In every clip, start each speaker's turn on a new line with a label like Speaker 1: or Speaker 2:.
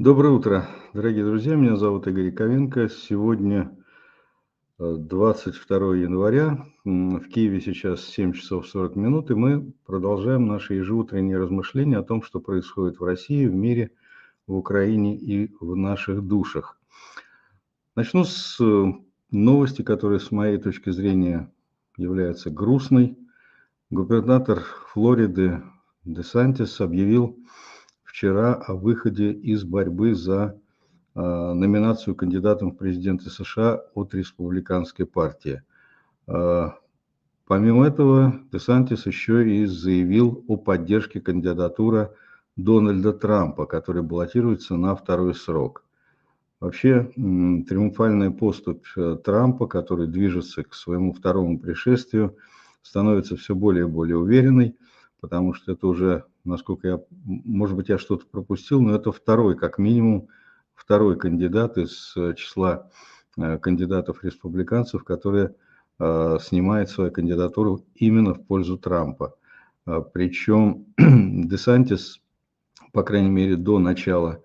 Speaker 1: Доброе утро, дорогие друзья. Меня зовут Игорь Яковенко. Сегодня 22 э, января. В Киеве сейчас 7 часов 40 минут, и мы продолжаем наши ежеутренние размышления о том, что происходит в России, в мире, в Украине и в наших душах. Начну с э, новости, которая с моей точки зрения является грустной. Губернатор Флориды Десантис объявил вчера о выходе из борьбы за а, номинацию кандидатом в президенты США от республиканской партии. А, помимо этого, Десантис еще и заявил о поддержке кандидатуры Дональда Трампа, который баллотируется на второй срок. Вообще, триумфальная поступь э, Трампа, который движется к своему второму пришествию, становится все более и более уверенной, потому что это уже насколько я, может быть, я что-то пропустил, но это второй, как минимум, второй кандидат из э, числа э, кандидатов-республиканцев, которые э, снимает свою кандидатуру именно в пользу Трампа. Причем Десантис, по крайней мере, до начала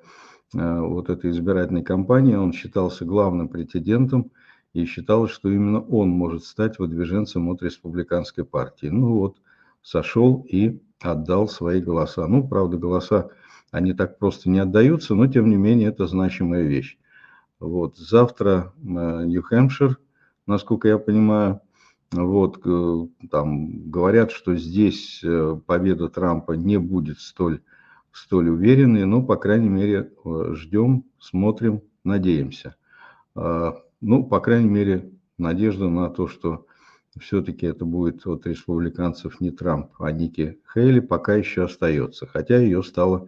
Speaker 1: вот этой избирательной кампании, он считался главным претендентом и считалось, что именно он может стать выдвиженцем от республиканской партии. Ну вот, сошел и отдал свои голоса. Ну, правда, голоса, они так просто не отдаются, но тем не менее это значимая вещь. Вот, завтра э, Нью-Хэмпшир, насколько я понимаю, вот, э, там говорят, что здесь э, победа Трампа не будет столь, столь уверенной, но, по крайней мере, ждем, смотрим, надеемся. А, ну, по крайней мере, надежда на то, что все-таки это будет от республиканцев не Трамп, а Ники Хейли пока еще остается, хотя ее стало,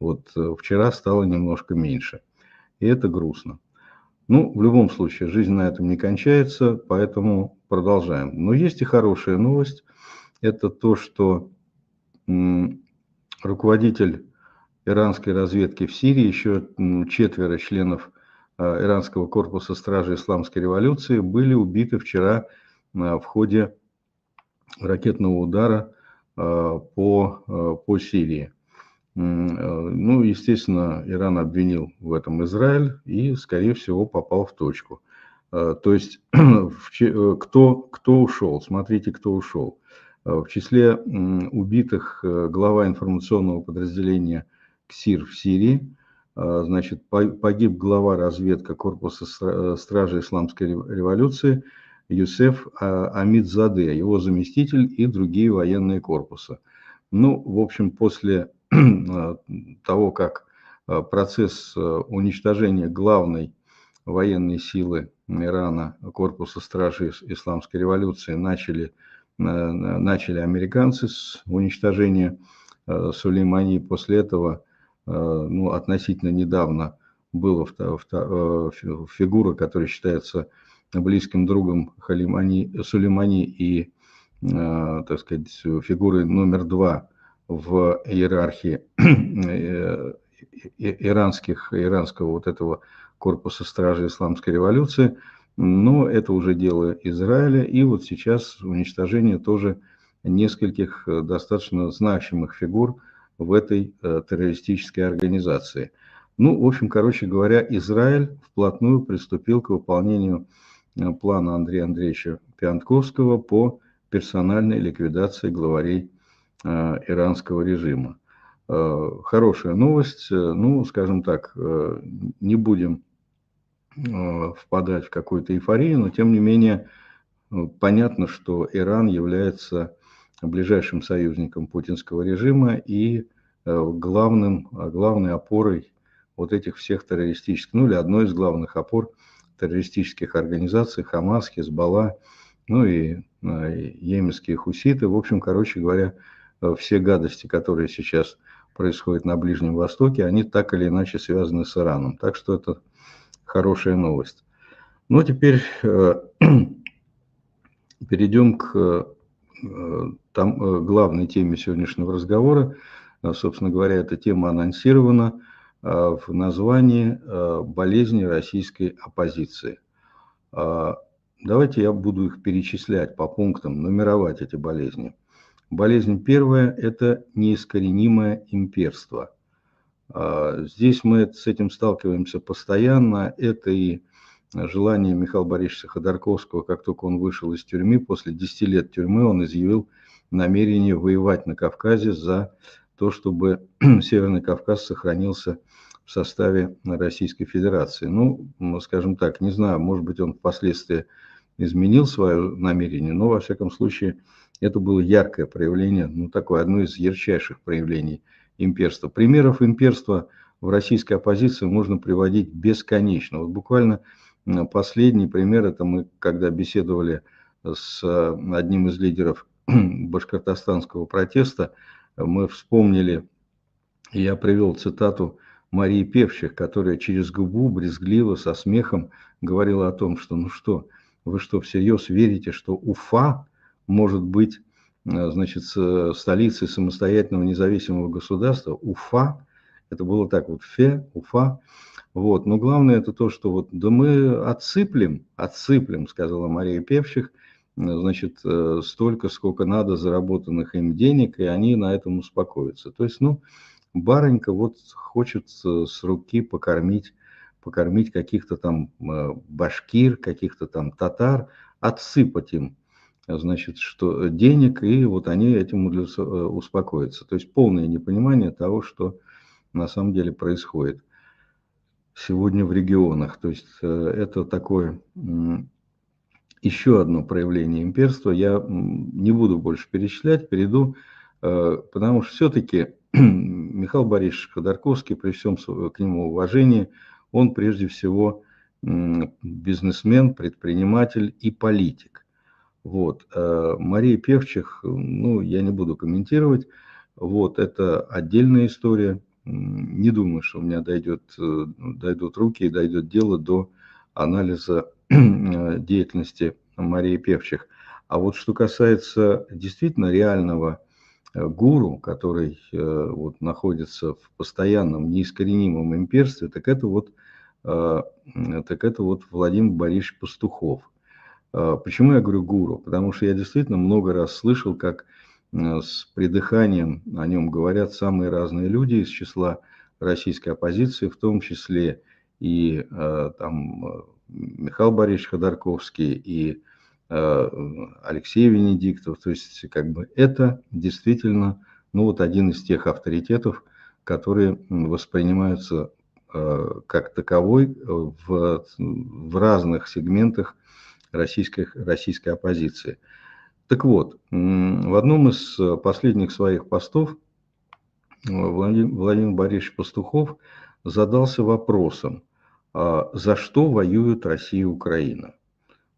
Speaker 1: вот э, вчера стало немножко меньше. И это грустно. Ну, в любом случае, жизнь на этом не кончается, поэтому продолжаем. Но есть и хорошая новость. Это то, что руководитель иранской разведки в Сирии, еще четверо членов э, иранского корпуса стражи исламской революции были убиты вчера в ходе ракетного удара а, по, а, по Сирии. А, ну, естественно, Иран обвинил в этом Израиль и, скорее всего, попал в точку. То есть, кто, кто ушел? Смотрите, кто ушел. В числе убитых глава информационного подразделения КСИР в Сирии, значит, погиб глава разведка корпуса стражи исламской революции – Юсеф а, Амидзаде, его заместитель и другие военные корпусы. Ну, в общем, после а, того, как а, процесс уничтожения главной военной силы Ирана, корпуса стражи исламской революции, начали, начали американцы с уничтожения Сулеймани. После этого, ну, относительно недавно, была фигура, которая считается близким другом Халимани, Сулеймани и, э, так сказать, фигурой номер два в иерархии э, иранских, иранского вот этого корпуса стражи исламской революции, но это уже дело Израиля, и вот сейчас уничтожение тоже нескольких э, достаточно значимых фигур в этой террористической организации. Ну, в общем, короче говоря, Израиль вплотную приступил к выполнению плана Андрея Андреевича Пиантковского по персональной ликвидации главарей э, иранского режима. Э, хорошая новость, ну, скажем так, не будем впадать в какую-то эйфорию, но тем не менее понятно, что Иран является ближайшим союзником путинского режима и главным, главной опорой вот этих всех террористических, ну или одной из главных опор – террористических организаций, Хамас, Хизбалла, ну и э, йеменские хуситы. В общем, короче говоря, э, все гадости, которые сейчас происходят на Ближнем Востоке, они так или иначе связаны с Ираном. Так что это хорошая новость. Ну, теперь э, перейдем к там, главной теме сегодняшнего разговора. Собственно говоря, эта тема анонсирована – в названии э, болезни российской оппозиции. Э, давайте я буду их перечислять по пунктам, нумеровать эти болезни. Болезнь первая – это неискоренимое имперство. Здесь мы с этим сталкиваемся постоянно. Это и желание Михаила Борисовича Ходорковского, как только он вышел из тюрьмы, после 10 лет тюрьмы он изъявил намерение воевать на Кавказе за то, чтобы Северный Кавказ сохранился в составе Российской Федерации. Ну, скажем так, не знаю, может быть, он впоследствии изменил свое намерение, но, во всяком случае, это было яркое проявление, ну, такое одно из ярчайших проявлений имперства. Примеров имперства в российской оппозиции можно приводить бесконечно. Вот буквально последний пример, это мы, когда беседовали с одним из лидеров башкортостанского протеста, мы вспомнили, я привел цитату Марии Певчих, которая через губу брезгливо, со смехом говорила о том, что ну что, вы что, всерьез верите, что Уфа может быть э, значит, столицей самостоятельного независимого государства? Уфа, это было так вот, Фе, Уфа. Вот. Но главное это то, что вот, да мы отсыплем, отсыплем, сказала Мария Певчих, значит, э, столько, сколько надо заработанных им денег, и они на этом успокоятся. То есть, ну, барынька вот хочет с руки покормить покормить каких-то там э, башкир, каких-то там татар, отсыпать им, значит, что денег, и вот они этим э, успокоятся. То есть полное непонимание того, что на самом деле происходит сегодня в регионах. То есть это такое еще одно проявление имперства. Я не буду больше перечислять, перейду, потому что все-таки Михаил Борисович Ходорковский, при всем к нему уважении, он прежде всего бизнесмен, предприниматель и политик. Вот. Э, Мария Певчих, ну, я не буду комментировать. Вот, это отдельная история. Не думаю, что у меня дойдет, э, дойдут руки и дойдет дело до анализа деятельности Марии Певчих. А вот что касается действительно реального Э, гуру, который э, вот, находится в постоянном неискоренимом имперстве, так это вот, э, так это вот Владимир Борисович Пастухов. Почему я говорю гуру? Потому что я действительно много раз слышал, как с придыханием о нем говорят самые разные люди из числа российской оппозиции, в том числе и там Михаил Борисович Ходорковский, и Э, Алексей Венедиктов. То есть, как бы это действительно, ну вот один из тех авторитетов, которые воспринимаются э, как таковой в, в разных сегментах российской, российской оппозиции. Так вот, в одном из последних своих постов Владимир, Владимир Борисович Пастухов задался вопросом, за что воюют Россия и Украина?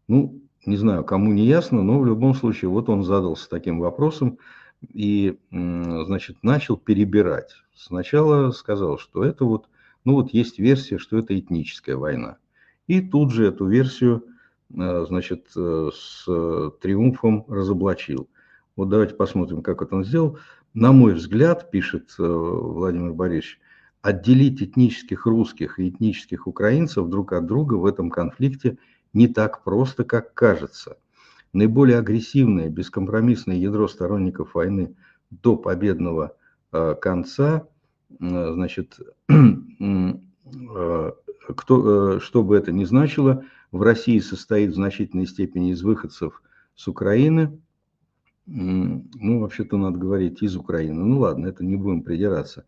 Speaker 1: Ну, не знаю, кому не ясно, но в любом случае вот он задался таким вопросом и, значит, начал перебирать. Сначала сказал, что это вот, ну вот есть версия, что это этническая война. И тут же эту версию, э, значит, э, с триумфом разоблачил. Вот давайте посмотрим, как это он сделал. На мой взгляд, пишет э, Владимир Борисович, отделить этнических русских и этнических украинцев друг от друга в этом конфликте – не так просто, как кажется. Наиболее агрессивное, бескомпромиссное ядро сторонников войны до победного э, конца, э, значит, э, кто, что бы это ни значило, в России состоит в значительной степени из выходцев с Украины, ну, вообще-то надо говорить из Украины, ну ладно, это не будем придираться,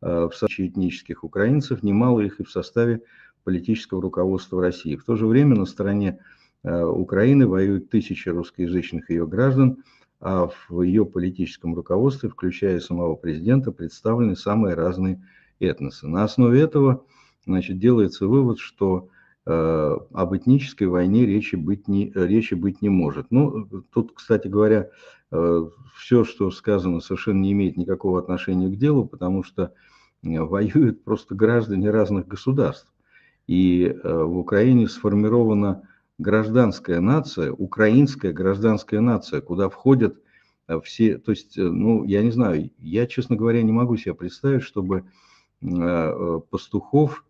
Speaker 1: в составе этнических украинцев, немало их и в составе политического руководства России. В то же время на стороне э, Украины воюют тысячи русскоязычных ее граждан, а в ее политическом руководстве, включая самого президента, представлены самые разные этносы. На основе этого значит, делается вывод, что э, об этнической войне речи быть, не, речи быть не может. Ну, тут, кстати говоря, э, все, что сказано, совершенно не имеет никакого отношения к делу, потому что э, воюют просто граждане разных государств. И э, в Украине сформирована гражданская нация, украинская гражданская нация, куда входят э, все, то есть, э, ну, я не знаю, я, честно говоря, не могу себе представить, чтобы Пастухов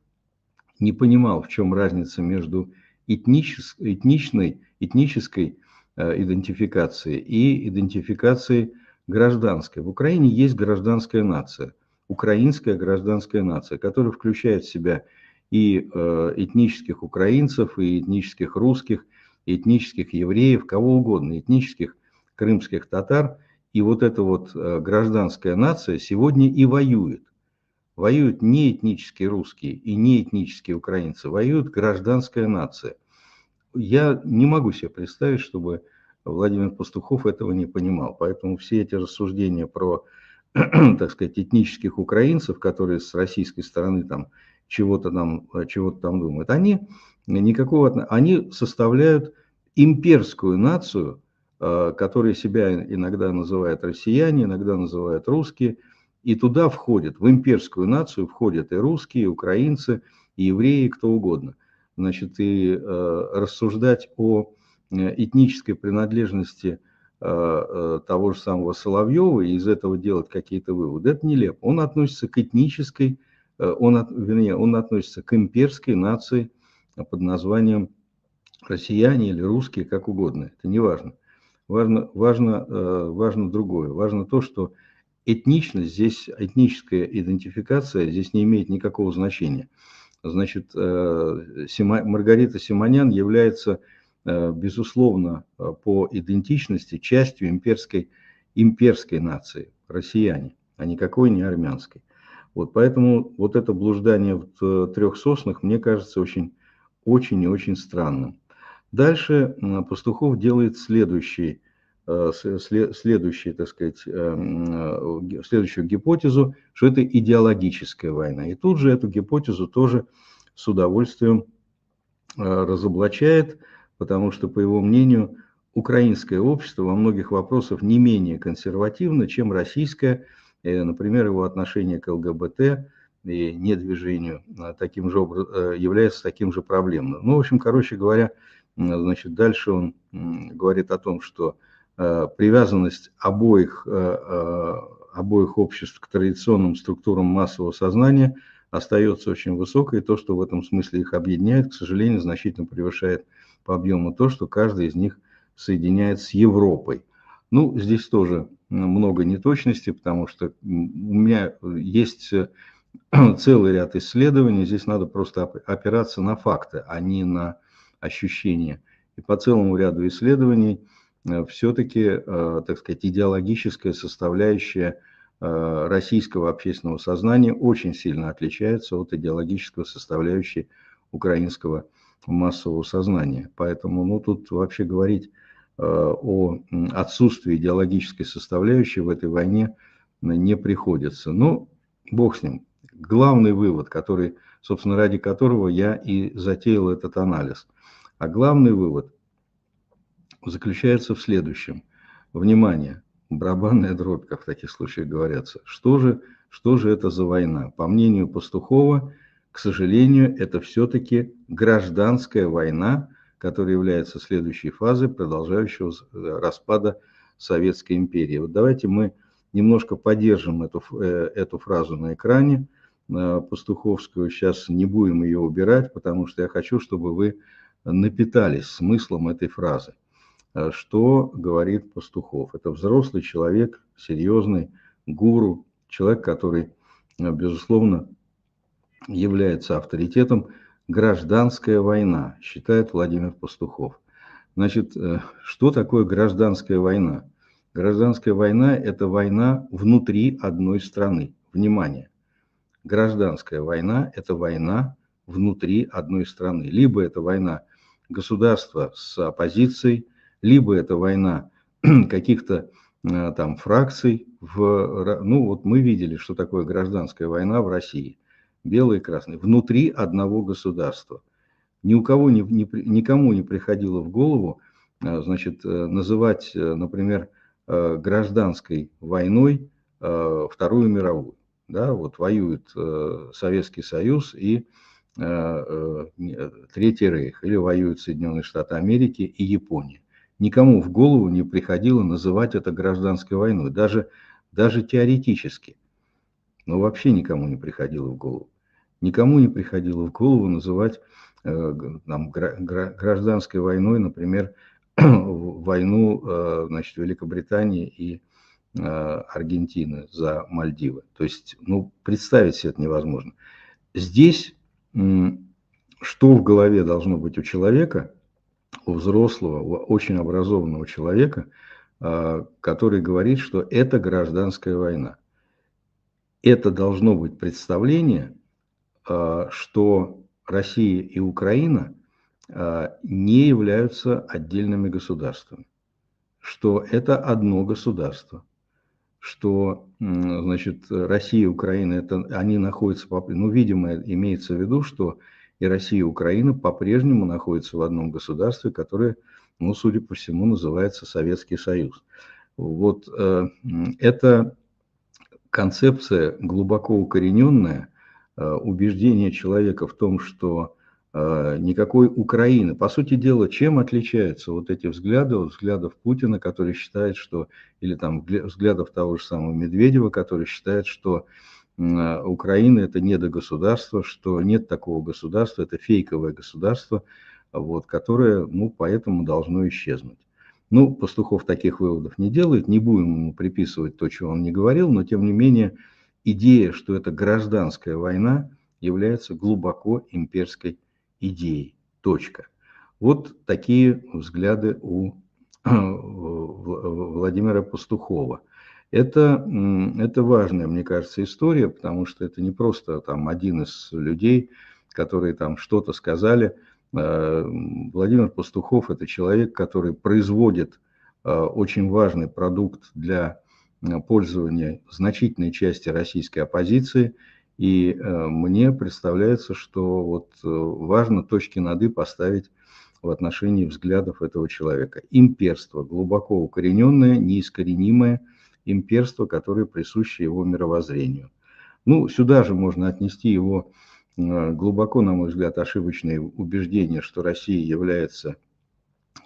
Speaker 1: не понимал, в чем разница между этничес, этничной, этнической идентификацией и идентификацией гражданской. В Украине есть гражданская нация. Украинская гражданская нация, которая включает в себя и э, этнических украинцев, и этнических русских, и этнических евреев, кого угодно, этнических крымских татар. И вот эта вот э, гражданская нация сегодня и воюет. Воюют не этнические русские и не этнические украинцы, воюют гражданская нация. Я не могу себе представить, чтобы Владимир Пастухов этого не понимал. Поэтому все эти рассуждения про, так сказать, этнических украинцев, которые с российской стороны там чего-то там, чего-то там думают, они никакого они составляют имперскую нацию, э, которая себя иногда называют россияне, иногда называют русские, и туда входят, в имперскую нацию входят и русские, и украинцы, и евреи, кто угодно. Значит, и э, рассуждать о Э, этнической принадлежности э, э, того же самого Соловьева и из этого делать какие-то выводы, это нелепо. Он относится к этнической, он, вернее, он относится к имперской нации под названием россияне или русские, как угодно. Это не важно. Важно, важно, важно другое. Важно то, что этничность здесь, этническая идентификация здесь не имеет никакого значения. Значит, Маргарита Симонян является Э, безусловно, э, по идентичности частью имперской, имперской нации, россияне, а никакой не армянской. Вот поэтому вот это блуждание в э, трех соснах мне кажется очень, очень и очень странным. Дальше Пастухов делает следующий, следующий, так сказать, следующую гипотезу, что это идеологическая война. И тут же эту гипотезу тоже с удовольствием разоблачает, потому что, по его мнению, украинское общество во многих вопросах не менее консервативно, чем российское, э, например, его отношение к ЛГБТ и недвижению а, таким же э, является таким же проблемным. Ну, в общем, короче говоря, значит, дальше он говорит о том, что э, привязанность обоих, обоих обществ к традиционным структурам массового сознания остается очень высокой, и то, что в этом смысле их объединяет, к сожалению, значительно превышает по объему то, что каждый из них соединяет с Европой. Ну, здесь тоже много неточностей, потому что у меня есть э, целый ряд исследований, здесь надо просто опираться на факты, а не на ощущения. И по целому ряду исследований э, все-таки, э, так сказать, идеологическая составляющая российского общественного сознания очень сильно отличается от идеологической составляющей украинского массового сознания. Поэтому ну, тут вообще говорить э, о отсутствии идеологической составляющей в этой войне не приходится. Но бог с ним. Главный вывод, который, собственно, ради которого я и затеял этот анализ. А главный вывод заключается в следующем. Внимание, барабанная дробь, как в таких случаях говорятся. Что же, что же это за война? По мнению Пастухова, к сожалению, это все-таки гражданская война, которая является следующей фазой продолжающего распада Советской империи. Вот давайте мы немножко поддержим эту, э, эту фразу на экране, э, пастуховскую. Сейчас не будем ее убирать, потому что я хочу, чтобы вы напитались смыслом этой фразы. Э, что говорит Пастухов? Это взрослый человек, серьезный гуру, человек, который, безусловно, является авторитетом гражданская война, считает Владимир Пастухов. Значит, э, что такое гражданская война? Гражданская война – это война внутри одной страны. Внимание! Гражданская война – это война внутри одной страны. Либо это война государства с оппозицией, либо это война каких-то э, там фракций. В, ну вот мы видели, что такое гражданская война в России белый и красный, внутри одного государства. Ни у кого, не, не, никому не приходило в голову а, значит, э, называть, э, например, э, гражданской войной Вторую мировую. Да, вот воюет Советский Союз и Третий Рейх, или воюют Соединенные Штаты Америки и Япония. Никому в голову не приходило называть это гражданской войной, даже, даже теоретически. Но вообще никому не приходило в голову. Никому не приходило в голову называть э, там, гражданской войной, например, войну э, значит, Великобритании и Аргентины за Мальдивы. То есть, ну, представить себе это невозможно. Здесь что в голове должно быть у человека, у взрослого, у очень образованного человека, который говорит, что это гражданская война. Это должно быть представление, что Россия и Украина не являются отдельными государствами, что это одно государство, что значит, Россия и Украина, это, они находятся, ну, видимо, имеется в виду, что и Россия и Украина по-прежнему находятся в одном государстве, которое, ну, судя по всему, называется Советский Союз. Вот э, эта концепция глубоко укорененная, э, убеждение человека в том, что э, никакой Украины. По сути дела, чем отличаются вот эти взгляды от взглядов Путина, который считает, что, или там взглядов того же самого Медведева, который считает, что Э, Украина это недогосударство, что нет такого государства, это фейковое государство, вот, которое, ну, поэтому должно исчезнуть. Ну, Пастухов таких выводов не делает, не будем ему приписывать то, чего он не говорил, но тем не менее идея, что это гражданская война, является глубоко имперской идеей. Точка. Вот такие взгляды у Владимира Пастухова. Это, это важная, мне кажется, история, потому что это не просто там один из людей, которые там что-то сказали. Э, Владимир Пастухов – это человек, который производит э, очень важный продукт для э, пользования значительной части российской оппозиции. И мне представляется, что вот важно точки над «и» поставить в отношении взглядов этого человека. Имперство, глубоко укорененное, неискоренимое – имперство, которое присуще его мировоззрению. Ну, сюда же можно отнести его э, глубоко, на мой взгляд, ошибочное убеждение, что Россия является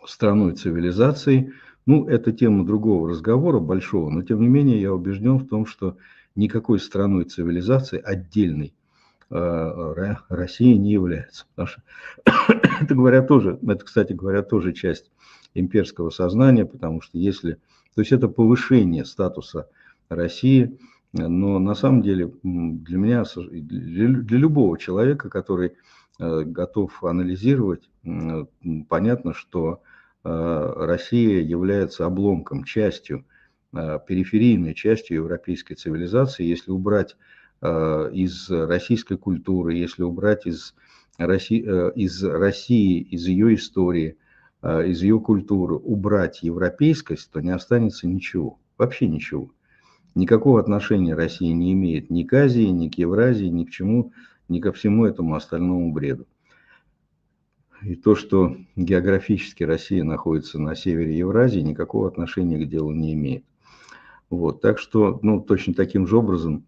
Speaker 1: страной цивилизации. Ну, это тема другого разговора, большого, но тем не менее я убежден в том, что никакой страной цивилизации отдельной э, Россия не является. Потому что это, говорят тоже, это, кстати говоря, тоже часть имперского сознания, потому что если то есть это повышение статуса России, но на самом деле для меня, для любого человека, который э, готов анализировать, понятно, что э, Россия является обломком, частью, э, периферийной частью европейской цивилизации. Если убрать из российской культуры, если убрать из России, из, России, из ее истории – из ее культуры убрать европейскость, то не останется ничего, вообще ничего. Никакого отношения Россия не имеет ни к Азии, ни к Евразии, ни к чему, ни ко всему этому остальному бреду. И то, что географически Россия находится на севере Евразии, никакого отношения к делу не имеет. Вот, так что, ну, точно таким же образом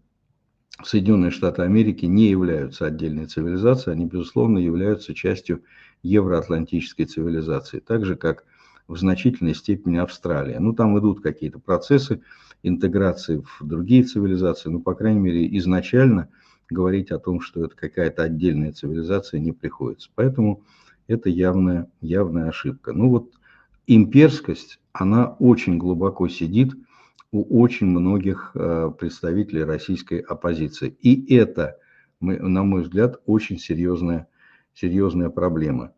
Speaker 1: Соединенные Штаты Америки не являются отдельной цивилизацией, они, безусловно, являются частью евроатлантической цивилизации, так же, как в значительной степени Австралия. Ну, там идут какие-то процессы интеграции в другие цивилизации, но, по крайней мере, изначально говорить о том, что это какая-то отдельная цивилизация, не приходится. Поэтому это явная, явная ошибка. Ну вот имперскость, она очень глубоко сидит у очень многих э, представителей российской оппозиции. И это, на мой взгляд, очень серьезная серьезная проблема.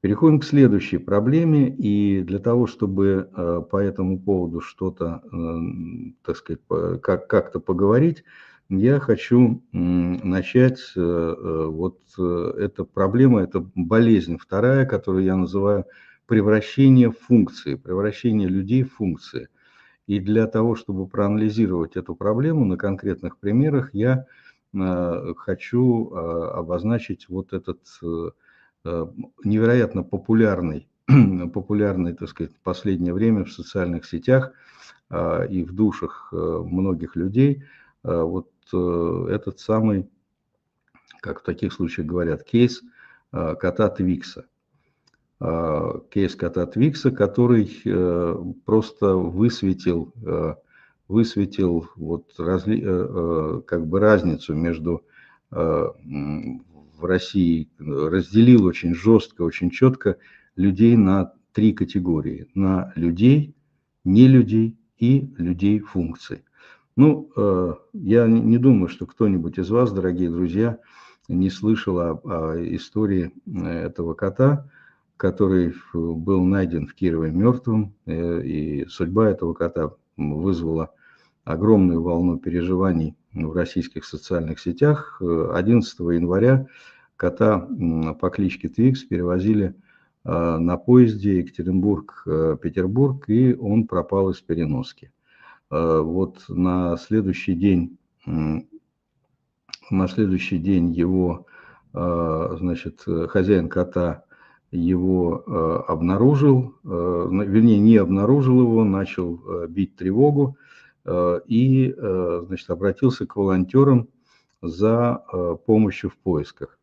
Speaker 1: Переходим к следующей проблеме, и для того, чтобы э, по этому поводу что-то, э, так сказать, как- как-то поговорить, я хочу начать, э, вот эта проблема, это болезнь вторая, которую я называю превращение функции, превращение людей в функции. И для того, чтобы проанализировать эту проблему на конкретных примерах, я Э, хочу э, обозначить вот этот э, невероятно популярный, популярный, так сказать, в последнее время в социальных сетях и в душах многих людей, вот этот самый, как в таких случаях говорят, кейс кота Твикса. Кейс кота Твикса, который просто высветил высветил вот разли, э, э, как бы разницу между э, в России, разделил очень жестко, очень четко людей на три категории. На людей, не людей и людей функций. Ну, э, я не думаю, что кто-нибудь из вас, дорогие друзья, не слышал о, о истории этого кота, который был найден в Кирове мертвым, и судьба этого кота вызвала огромную волну переживаний в российских социальных сетях. 11 января кота по кличке Твикс перевозили на поезде Екатеринбург-Петербург, и он пропал из переноски. А, вот на следующий день, на следующий день его, а, значит, хозяин кота его обнаружил, вернее, не обнаружил его, начал бить тревогу и, значит, обратился к волонтерам за помощью в поисках.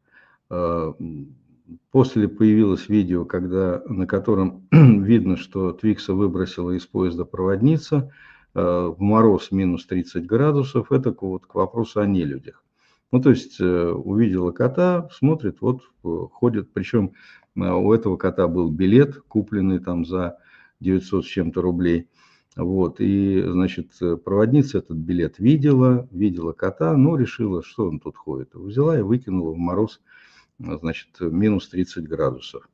Speaker 1: После появилось видео, когда, на котором видно, что Твикса выбросила из поезда проводница э, в мороз минус 30 градусов. Это вот к вопросу о нелюдях. Ну, то есть э, увидела кота, смотрит, вот э, ходит. Причем у этого кота был билет, купленный там за 900 с чем-то рублей. Вот, и, значит, проводница этот билет видела, видела кота, но решила, что он тут ходит. Взяла и выкинула в мороз значит, минус 30 градусов.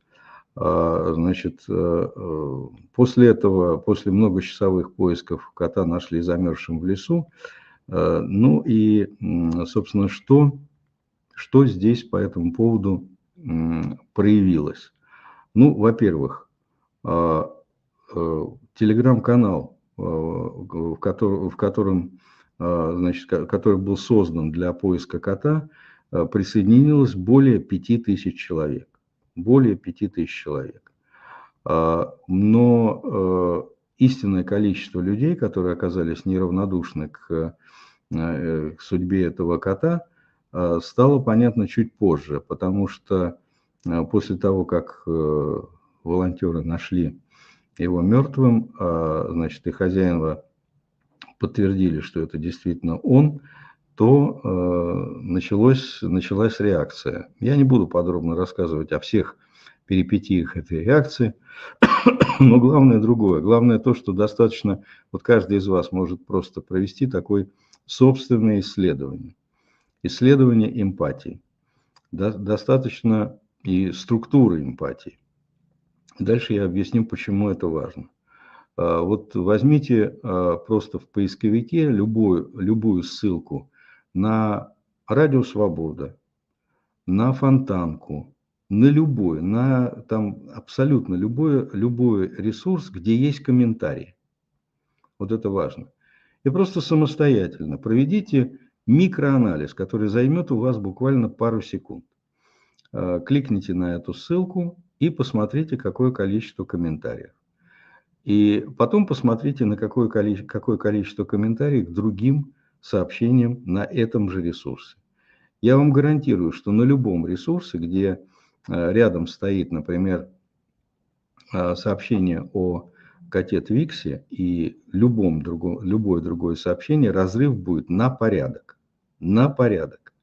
Speaker 1: А, значит, э, э, после этого, после многочасовых поисков кота нашли замерзшим в лесу. Э, ну и, собственно, что, что здесь по этому поводу проявилось? Ну, во-первых, телеграм-канал, в котором, в котором значит, который был создан для поиска кота – присоединилось более 5000 человек. Более 5000 человек. А, но э, истинное количество людей, которые оказались неравнодушны к, э, к судьбе этого кота, стало понятно чуть позже, потому что после того, как волонтеры нашли его мертвым, значит, и хозяева подтвердили, что это действительно он, то э, началось, началась реакция. Я не буду подробно рассказывать о всех перипетиях этой реакции, но главное другое. Главное то, что достаточно, вот каждый из вас может просто провести такое собственное исследование. Исследование эмпатии. До, достаточно и структуры эмпатии. Дальше я объясню, почему это важно. А, вот возьмите а, просто в поисковике любую, любую ссылку на Радио Свобода, на Фонтанку, на любой, на там абсолютно любой, любой ресурс, где есть комментарии. Вот это важно. И просто самостоятельно проведите микроанализ, который займет у вас буквально пару секунд. А, кликните на эту ссылку и посмотрите, какое количество комментариев. И потом посмотрите, на какое количество, какое количество комментариев к другим сообщением на этом же ресурсе. Я вам гарантирую, что на любом ресурсе, где э, рядом стоит, например, э, сообщение о коте Твиксе и любом другом, любое другое сообщение, разрыв будет на порядок. На порядок.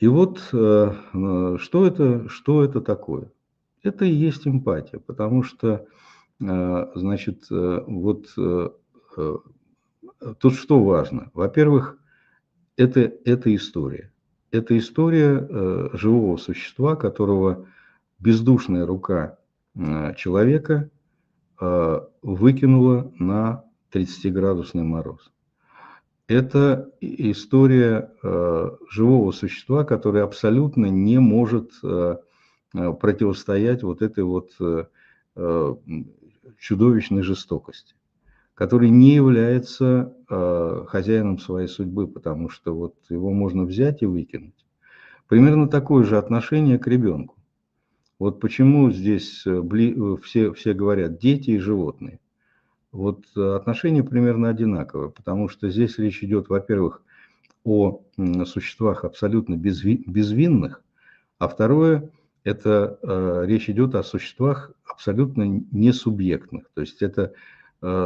Speaker 1: И вот э, что это, что это такое? Это и есть эмпатия, потому что, значит, вот тут что важно? Во-первых, это, это история. Это история э, живого существа, которого бездушная рука э, человека э, выкинула на 30-градусный мороз. Это история э, живого существа, которое абсолютно не может э, э противостоять вот этой вот э, э чудовищной жестокости который не является э, хозяином своей судьбы, потому что вот его можно взять и выкинуть. Примерно такое же отношение к ребенку. Вот почему здесь э, бли, все, все говорят дети и животные. Вот отношение примерно одинаковое, потому что здесь речь идет, во-первых, о существах абсолютно безви, безвинных, а второе, это э, речь идет о существах абсолютно несубъектных. То есть это Э,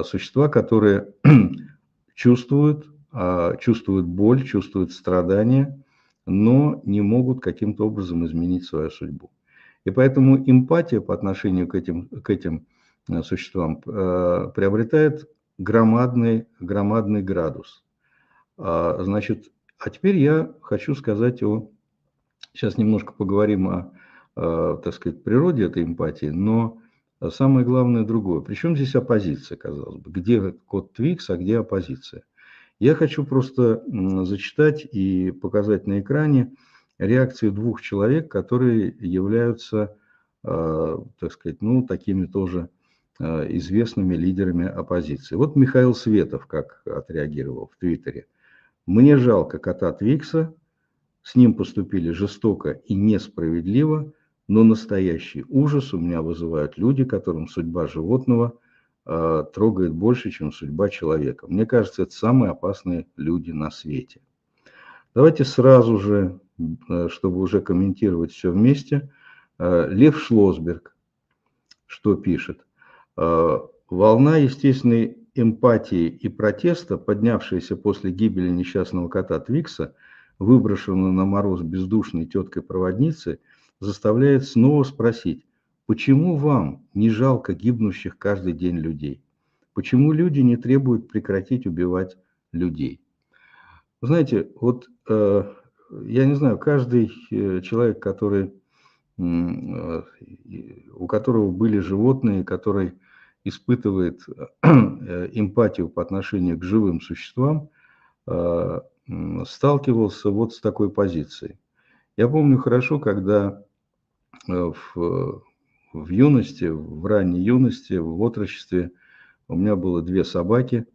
Speaker 1: существа, которые чувствуют, а, чувствуют боль, чувствуют страдания, но не могут каким-то образом изменить свою судьбу. И поэтому эмпатия по отношению к этим, к этим э, существам э, приобретает громадный, громадный градус. А, значит, а теперь я хочу сказать о... Сейчас немножко поговорим о так сказать, природе этой эмпатии, но самое главное другое. Причем здесь оппозиция, казалось бы. Где код Твикс, а где оппозиция? Я хочу просто зачитать и показать на экране реакцию двух человек, которые являются, а, так сказать, ну, такими тоже а, известными лидерами оппозиции. Вот Михаил Светов как отреагировал в Твиттере. «Мне жалко кота Твикса, с ним поступили жестоко и несправедливо, но настоящий ужас у меня вызывают люди, которым судьба животного э, трогает больше, чем судьба человека. Мне кажется, это самые опасные люди на свете. Давайте сразу же, э, чтобы уже комментировать все вместе, э, Лев Шлосберг, что пишет. Э, Волна естественной эмпатии и протеста, поднявшаяся после гибели несчастного кота Твикса, выброшенного на мороз бездушной теткой-проводницы, заставляет снова спросить, почему вам не жалко гибнущих каждый день людей? Почему люди не требуют прекратить убивать людей? знаете, вот э, я не знаю, каждый э, человек, который, э, у которого были животные, который испытывает эмпатию по отношению к живым существам, сталкивался вот с такой позицией. Я помню хорошо, когда в, в юности, в ранней юности, в отрочестве у меня было две собаки,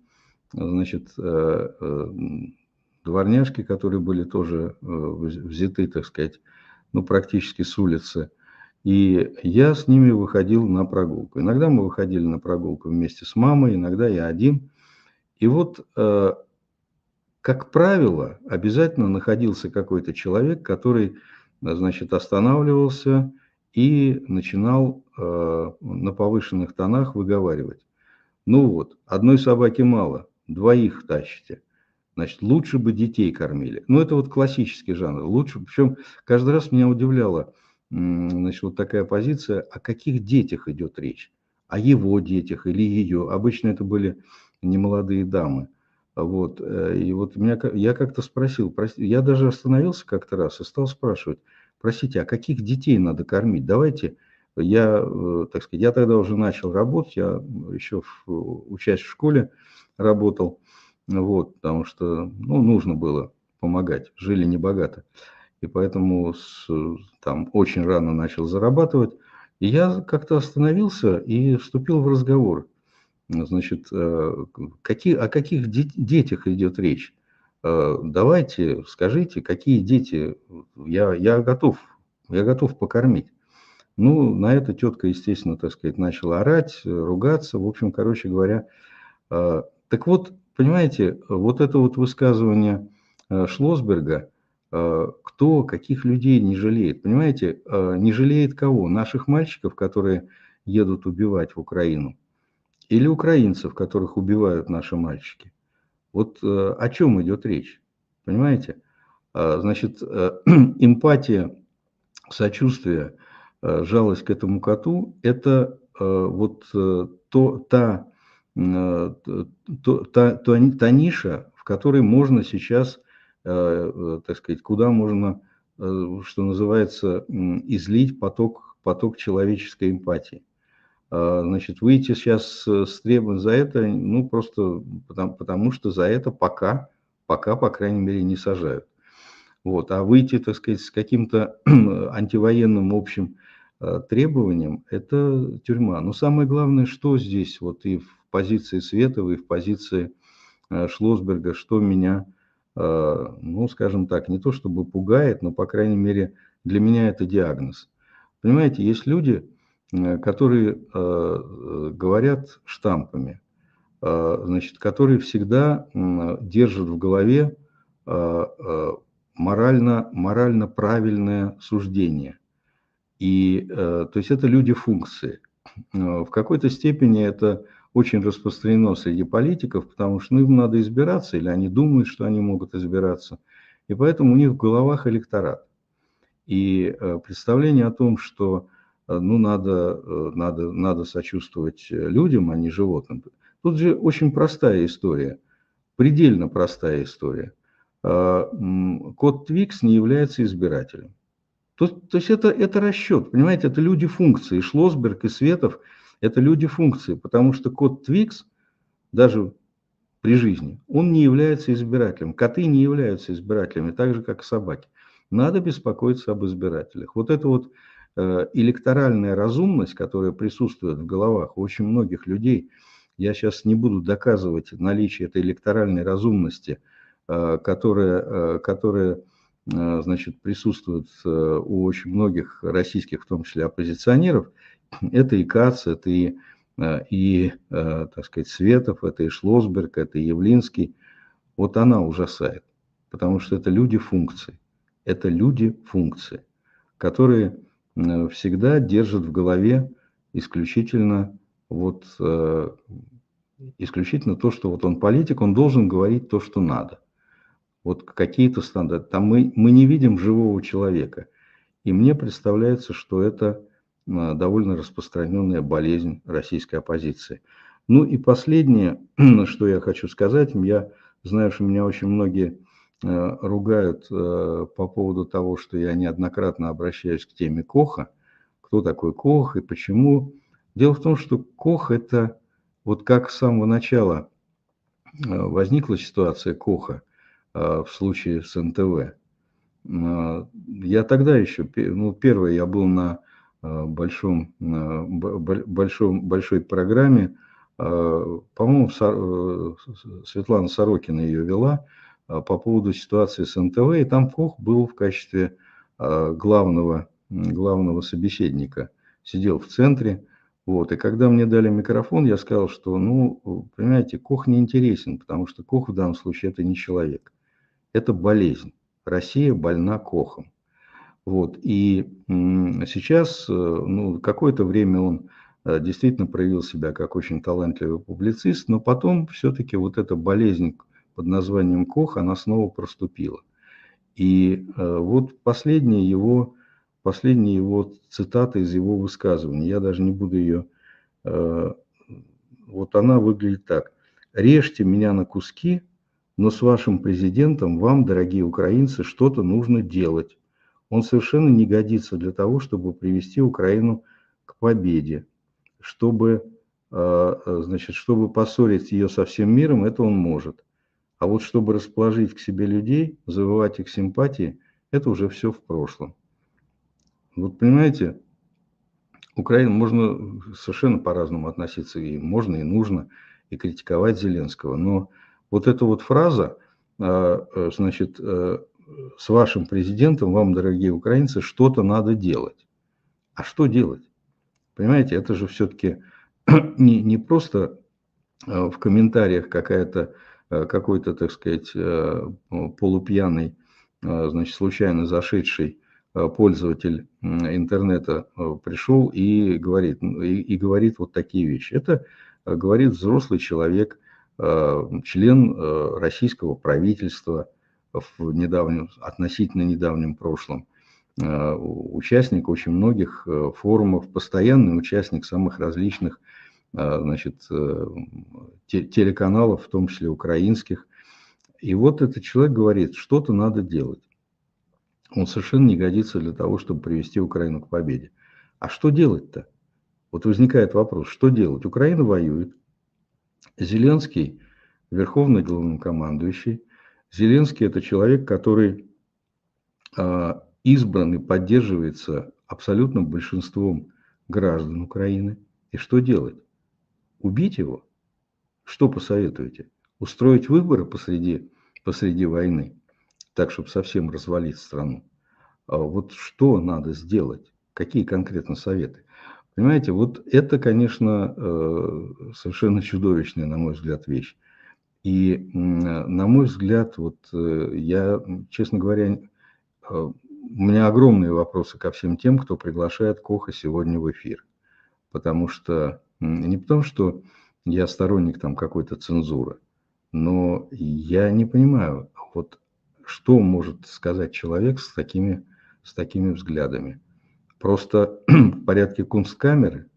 Speaker 1: значит, дворняжки, которые были тоже э, взяты, так сказать, ну, практически с улицы. И я с ними выходил на прогулку. Иногда мы выходили на прогулку вместе с мамой, иногда я один. И вот, э, как правило, обязательно находился какой-то человек, который, значит, останавливался и начинал э, на повышенных тонах выговаривать. Ну вот, одной собаки мало, двоих тащите – Значит, лучше бы детей кормили. Ну, это вот классический жанр. Лучше, причем каждый раз меня удивляла, значит, вот такая позиция, о каких детях идет речь? О его детях или ее? Обычно это были немолодые дамы. Вот, э, и вот меня, я как-то спросил, я даже остановился как-то раз и стал спрашивать, простите, а каких детей надо кормить? Давайте, я, э, так сказать, я тогда уже начал работать, я еще в, учась в школе работал, вот, потому что ну, нужно было помогать, жили небогато. И поэтому с, там очень рано начал зарабатывать. И я как-то остановился и вступил в разговор. Значит, э, какие, о каких детях идет речь? Э, давайте, скажите, какие дети, я, я готов, я готов покормить. Ну, на это тетка, естественно, так сказать, начала орать, ругаться. В общем, короче говоря, э, так вот, Понимаете, вот это вот высказывание э, Шлосберга, э, кто каких людей не жалеет, понимаете, э, не жалеет кого? Наших мальчиков, которые едут убивать в Украину, или украинцев, которых убивают наши мальчики. Вот о чем идет речь, понимаете? Значит, эмпатия, сочувствие, жалость к этому коту – это вот то, та Э, та, та, та ниша, в которой можно сейчас, э, э, так сказать, куда можно, что называется, излить поток, поток человеческой эмпатии. Значит, выйти сейчас с требованием за это, ну, просто потому, потому что за это пока, пока, по крайней мере, не сажают. Вот. А выйти, так сказать, с каким-то антивоенным общим требованием – это тюрьма. Но самое главное, что здесь вот и в позиции Световой, в позиции э, Шлосберга, что меня, ну, скажем так, не то чтобы пугает, но, по крайней мере, для меня это диагноз. Понимаете, есть люди, которые говорят штампами, значит, которые всегда держат в голове морально, морально правильное суждение. И, то есть это люди функции. В какой-то степени это очень распространено среди политиков, потому что ну, им надо избираться, или они думают, что они могут избираться. И поэтому у них в головах электорат. И э, представление о том, что э, ну, надо, э, надо, надо сочувствовать людям, а не животным. Тут же очень простая история, предельно простая история. А, код Twix не является избирателем. То, то есть это, это расчет, понимаете, это люди функции. Шлосберг и Светов – это люди функции, потому что код Twix, даже при жизни, он не является избирателем. Коты не являются избирателями, так же, как и собаки. Надо беспокоиться об избирателях. Вот это вот э, электоральная разумность, которая присутствует в головах очень многих людей, я сейчас не буду доказывать наличие этой электоральной разумности, э, которая, э, которая значит, присутствует у очень многих российских, в том числе оппозиционеров. Это и Кац, это и Э, и, э, так сказать, Светов, это и Шлосберг, это и Явлинский. Вот она ужасает, потому что это люди функции. Это люди функции, которые э, всегда держат в голове исключительно вот исключительно то, что вот он политик, он должен говорить то, что надо. Вот какие-то стандарты. Там мы, мы не видим живого человека. И мне представляется, что это Э, довольно распространенная болезнь российской оппозиции. Ну и последнее, что я хочу сказать, я знаю, что меня очень многие э, ругают э, по поводу того, что я неоднократно обращаюсь к теме Коха. Кто такой Кох и почему? Дело в том, что Кох – это вот как с самого начала возникла ситуация Коха в случае с НТВ. Я тогда еще, ну, первое, я был на Э, большом, э, большом, большой программе. Э, по-моему, Светлана Сорокина ее вела по поводу ситуации с НТВ, и там Кох был в качестве главного, главного собеседника. Сидел в центре. Вот. И когда мне дали микрофон, я сказал, что, ну, понимаете, Кох не интересен, потому что Кох в данном случае это не человек. Это болезнь. Россия больна Кохом. Вот. И сейчас, э, ну, какое-то время он э, действительно проявил себя как очень талантливый публицист, но потом все-таки вот эта болезнь под названием Кох, она снова проступила. И э, вот последняя его, последняя его цитата из его высказывания, я даже не буду ее, вот она выглядит так. «Режьте меня на куски, но с вашим президентом вам, дорогие украинцы, что-то нужно делать он совершенно не годится для того, чтобы привести Украину к победе. Чтобы, э, э, значит, чтобы поссорить ее со всем миром, это он может. А вот чтобы расположить к себе людей, завоевать их симпатии, это уже все в прошлом. Вот понимаете, Украина можно совершенно по-разному относиться, и можно, и нужно, и критиковать Зеленского. Но вот эта вот фраза, э, значит, с вашим президентом, вам, дорогие украинцы, что-то надо делать. А что делать? Понимаете, это же все-таки не, не просто э, в комментариях какая-то, э, какой-то, так сказать, э, полупьяный, значит, случайно зашедший пользователь интернета пришел и говорит, и, говорит вот такие вещи. Это говорит взрослый человек, член российского правительства – в недавнем, относительно недавнем прошлом, э, участник очень многих э, форумов, постоянный участник самых различных э, значит, телеканалов, в том числе украинских. И вот этот человек говорит, что-то надо делать. Он совершенно не годится для того, чтобы привести Украину к победе. А что делать-то? Вот возникает вопрос, что делать? Украина воюет. Зеленский, верховный главнокомандующий, Зеленский – это человек, который а, избран и поддерживается абсолютным большинством граждан Украины. И что делать? Убить его? Что посоветуете? Устроить выборы посреди, посреди войны, так, чтобы совсем развалить страну? А вот что надо сделать? Какие конкретно советы? Понимаете, вот это, конечно, э, совершенно чудовищная, на мой взгляд, вещь. И, на мой взгляд, вот э, я, честно говоря, э, у меня огромные вопросы ко всем тем, кто приглашает Коха сегодня в эфир. Потому что, не потому что я сторонник там какой-то цензуры, но я не понимаю, вот что может сказать человек с такими, с такими взглядами. Просто в порядке кунсткамеры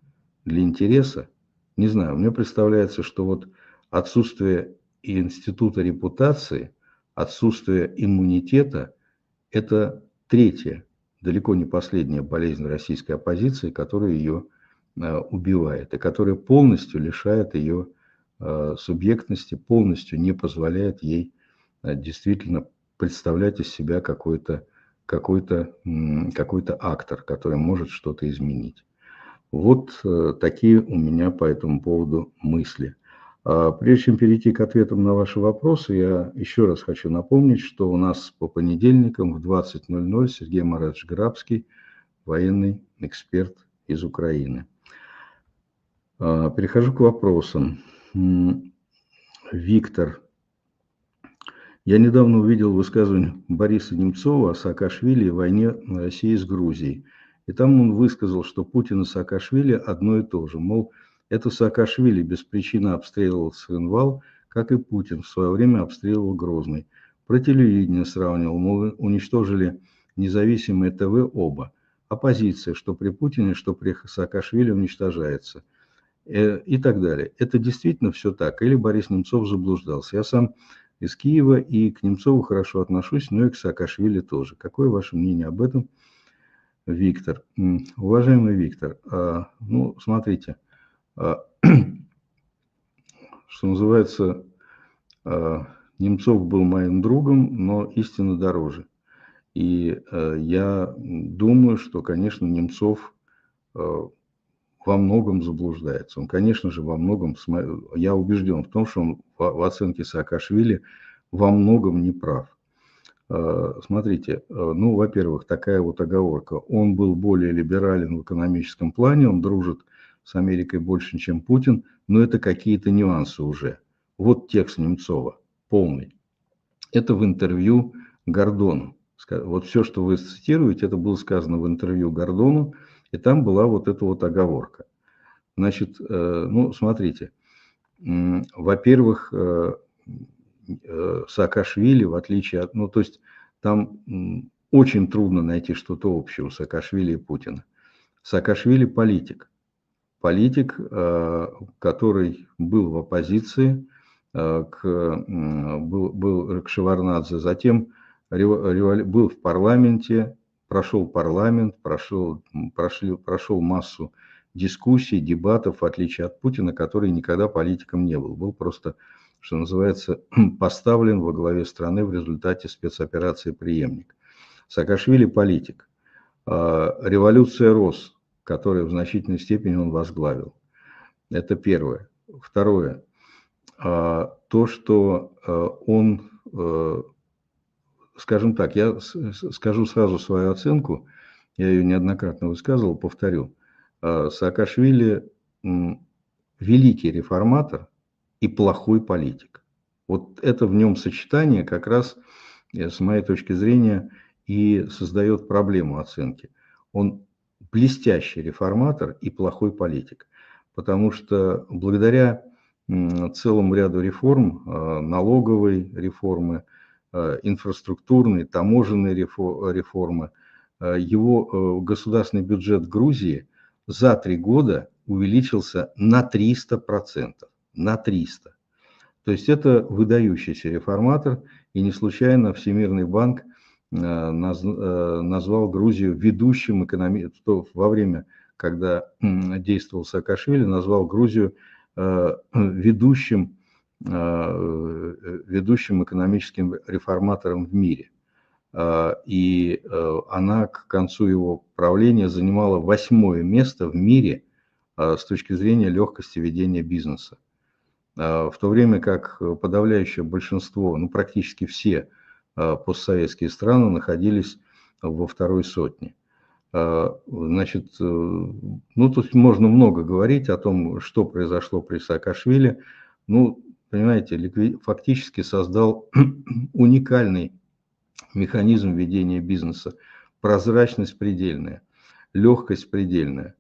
Speaker 1: для интереса не знаю, мне представляется, что вот отсутствие института репутации, отсутствие иммунитета – это третья, далеко не последняя болезнь российской оппозиции, которая ее убивает и которая полностью лишает ее э, субъектности, полностью не позволяет ей э, действительно представлять из себя какой-то какой-то какой-то актор, который может что-то изменить. Вот э, такие у меня по этому поводу мысли. А прежде чем перейти к ответам на ваши вопросы, я еще раз хочу напомнить, что у нас по понедельникам в 20.00 Сергей Марадович Грабский, военный эксперт из Украины. А, перехожу к вопросам. Виктор я недавно увидел высказывание Бориса Немцова о Саакашвили и войне России с Грузией. И там он высказал, что Путин и Саакашвили одно и то же. Мол, это Саакашвили без причины обстреливал Цинвал, как и Путин в свое время обстреливал Грозный. Про телевидение сравнивал, мол, уничтожили независимые ТВ оба. Оппозиция, что при Путине, что при Саакашвили уничтожается. Э, и так далее. Это действительно все так. Или Борис Немцов заблуждался. Я сам из Киева, и к Немцову хорошо отношусь, но и к Саакашвили тоже. Какое ваше мнение об этом, Виктор? Уважаемый Виктор, а, ну, смотрите, а, что называется, а, Немцов был моим другом, но истина дороже. И я думаю, что, конечно, Немцов во многом заблуждается. Он, конечно же, во многом, я убежден в том, что он в оценке Саакашвили во многом не прав. А, смотрите, а, ну, во-первых, такая вот оговорка. Он был более либерален в экономическом плане, он дружит с Америкой больше, чем Путин, но это какие-то нюансы уже. Вот текст Немцова, полный. Это в интервью Гордону. Вот все, что вы цитируете, это было сказано в интервью Гордону, и там была вот эта вот оговорка. Значит, э, ну, смотрите, во-первых, э, э, Саакашвили, в отличие от, ну, то есть там очень трудно найти что-то общее у Саакашвили и Путина. Саакашвили политик. Политик, который был в оппозиции к, был, был к Шеварнадзе, затем был в парламенте, прошел парламент, прошел, прошли, прошел массу дискуссий, дебатов, в отличие от Путина, который никогда политиком не был. Был просто, что называется, поставлен во главе страны в результате спецоперации «Преемник». Саакашвили – политик. А, революция РОС, которую в значительной степени он возглавил. Это первое. Второе. А, то, что а, он скажем так, я скажу сразу свою оценку, я ее неоднократно высказывал, повторю. А, Саакашвили великий реформатор и плохой политик. Вот это в нем сочетание как раз, э, с моей точки зрения, и создает проблему оценки. Он блестящий реформатор и плохой политик, потому что благодаря целому ряду реформ, а, налоговой реформы, инфраструктурные, таможенные реформы. Э, его э, государственный бюджет Грузии за три года увеличился на 300%. На 300. То есть это выдающийся реформатор, и не случайно Всемирный банк назвал Грузию ведущим экономистом, во время, когда действовал Саакашвили, назвал Грузию ведущим Э, ведущим экономическим реформатором в мире. Э, и э, она к концу его правления занимала восьмое место в мире с точки зрения легкости ведения бизнеса. В то время как подавляющее большинство, ну практически все постсоветские страны находились во второй сотне. Значит, ну тут можно много говорить о том, что произошло при Саакашвили. Ну, понимаете, фактически создал уникальный механизм ведения бизнеса. Прозрачность предельная, легкость предельная.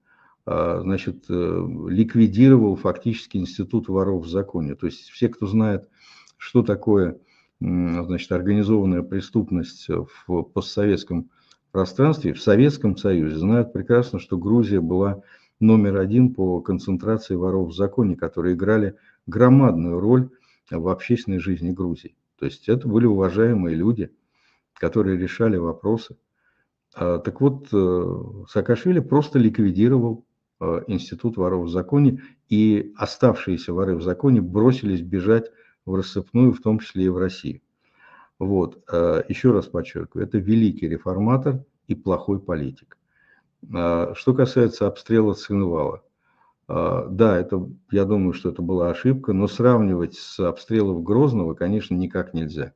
Speaker 1: А, значит, э, ликвидировал фактически институт воров в законе. То есть все, кто знает, что такое значит, организованная преступность в постсоветском пространстве, в Советском Союзе, знают прекрасно, что Грузия была номер один по концентрации воров в законе, которые играли громадную роль в общественной жизни Грузии. То есть это были уважаемые люди, которые решали вопросы. А, так вот, э, Саакашвили просто ликвидировал э, институт воров в законе, и оставшиеся воры в законе бросились бежать в рассыпную, в том числе и в Россию. Вот, э, еще раз подчеркиваю, это великий реформатор и плохой политик. А, что касается обстрела Цинвала, да, это, я думаю, что это была ошибка, но сравнивать с обстрелом Грозного, конечно, никак нельзя.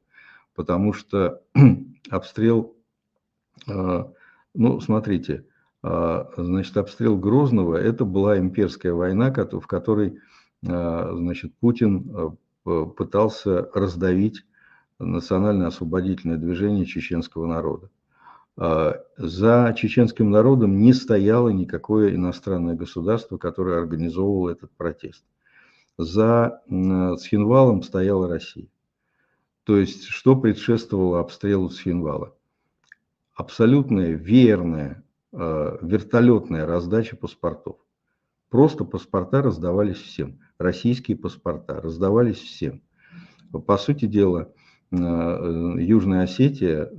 Speaker 1: Потому что обстрел, а, ну, смотрите, значит, обстрел Грозного – это была имперская война, в которой, значит, Путин пытался раздавить национально-освободительное движение чеченского народа. А, за чеченским народом не стояло никакое иностранное государство, которое организовывало этот протест. За Схинвалом стояла Россия. То есть, что предшествовало обстрелу Схинвала? Абсолютная верная а, вертолетная раздача паспортов. Просто паспорта раздавались всем. Российские паспорта раздавались всем. По сути дела, Южная Осетия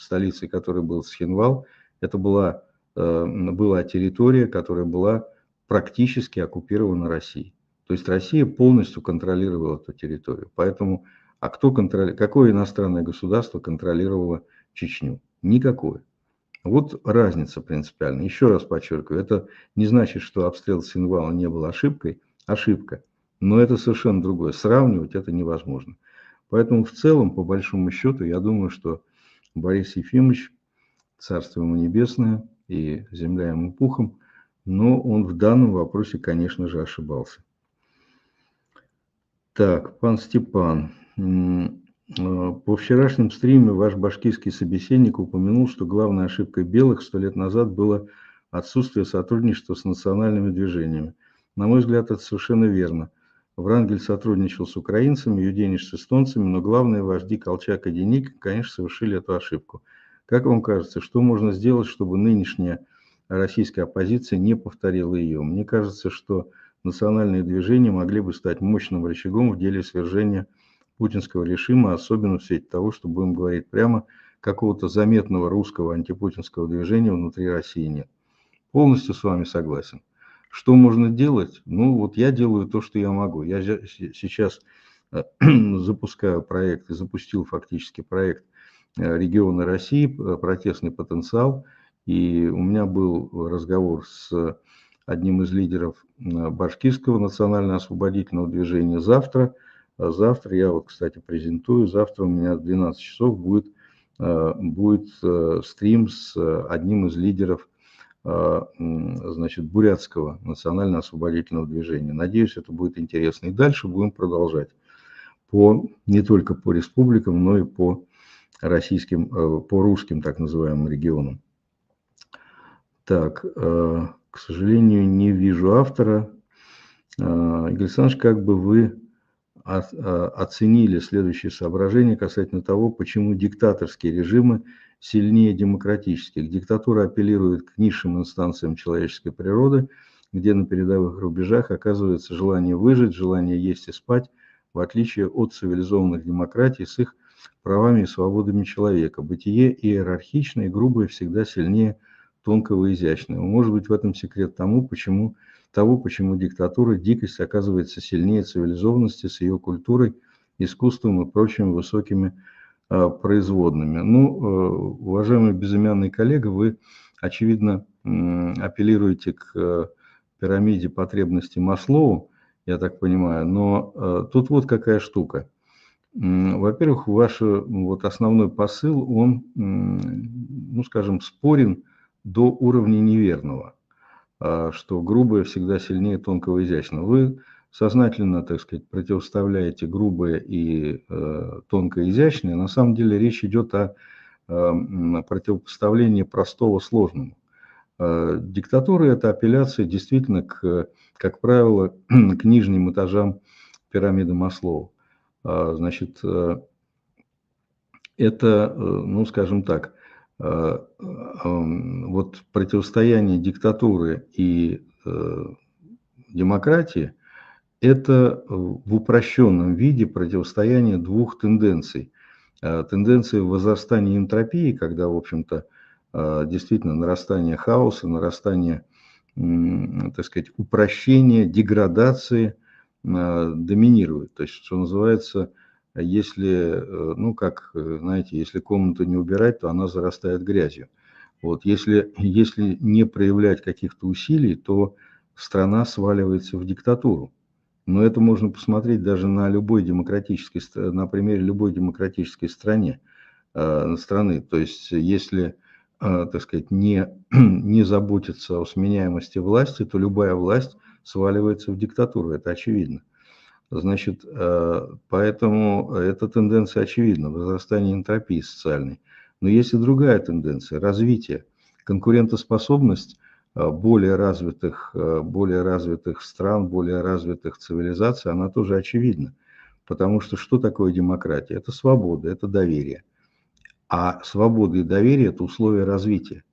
Speaker 1: столицей которой был Схинвал, это была, э, была территория, которая была практически оккупирована Россией. То есть Россия полностью контролировала эту территорию. Поэтому, а кто контроли... какое иностранное государство контролировало Чечню? Никакое. Вот разница принципиальная. Еще раз подчеркиваю, это не значит, что обстрел Синвала не был ошибкой. Ошибка. Но это совершенно другое. Сравнивать это невозможно. Поэтому в целом, по большому счету, я думаю, что Борис Ефимович, царство ему небесное и земля ему пухом, но он в данном вопросе, конечно же, ошибался. Так, пан Степан, э, по вчерашнем стриме ваш башкирский собеседник упомянул, что главной ошибкой белых сто лет назад было отсутствие сотрудничества с национальными движениями. На мой взгляд, это совершенно верно. Врангель сотрудничал с украинцами, Юденич с эстонцами, но главные вожди Колчак и Деник, конечно, совершили эту ошибку. Как вам кажется, что можно сделать, чтобы нынешняя российская оппозиция не повторила ее? Мне кажется, что национальные движения могли бы стать мощным рычагом в деле свержения путинского режима, особенно в свете того, что, будем говорить прямо, какого-то заметного русского антипутинского движения внутри России нет. Полностью с вами согласен. Что можно делать? Ну, вот я делаю то, что я могу. Я сейчас э, запускаю проект и запустил фактически проект э, региона России, протестный потенциал. И у меня был разговор с одним из лидеров э, башкирского национально-освободительного движения завтра. А завтра я вот, кстати, презентую. Завтра у меня в 12 часов будет, будет стрим с одним из лидеров значит, бурятского национально-освободительного движения. Надеюсь, это будет интересно. И дальше будем продолжать. По, не только по республикам, но и по российским, э, по русским так называемым регионам. Так, э, к сожалению, не вижу автора. Э, Игорь Александрович, как бы вы оценили следующее соображение касательно того, почему диктаторские режимы сильнее демократических. Диктатура апеллирует к низшим инстанциям человеческой природы, где на передовых рубежах оказывается желание выжить, желание есть и спать, в отличие от цивилизованных демократий с их правами и свободами человека. Бытие иерархичное и грубое всегда сильнее тонкого и изящного. Может быть, в этом секрет тому, почему, того, почему диктатура, дикость оказывается сильнее цивилизованности с ее культурой, искусством и прочими высокими производными. Ну, э, уважаемый безымянный коллега, вы, очевидно, апеллируете к э, пирамиде потребностей Маслоу, я так понимаю, но тут вот какая штука. Во-первых, ваш вот основной посыл, он, ну, скажем, спорен до уровня неверного, что грубое всегда сильнее тонкого изящного. Вы сознательно, так сказать, противоставляете грубое и э, тонкое изящное, на самом деле речь идет о э, противопоставлении простого сложному. Э, диктатура – это апелляция действительно, к, как правило, к нижним этажам пирамиды Маслоу. Э, значит, э, это, э, ну, скажем так, э, э, вот противостояние диктатуры и демократии – это в упрощенном виде противостояние двух тенденций. Тенденции возрастания энтропии, когда, в общем-то, действительно нарастание хаоса, нарастание, так сказать, упрощения, деградации доминирует. То есть, что называется, если, э, ну, как, э, знаете, если комнату не убирать, то она зарастает грязью. Вот, если, если не проявлять каких-то усилий, то страна сваливается в диктатуру. Но это можно посмотреть даже на любой демократической, на примере любой демократической стране, э, страны. То есть, если, э, так сказать, не, не заботиться о сменяемости власти, то любая власть сваливается в диктатуру, это очевидно. Значит, э, поэтому эта тенденция очевидна, возрастание энтропии социальной. Но есть и другая тенденция – развитие, конкурентоспособность более развитых, э, более развитых стран, более развитых цивилизаций, она тоже очевидна. Потому что что такое демократия? Это свобода, это доверие. А свобода и доверие – это условия развития.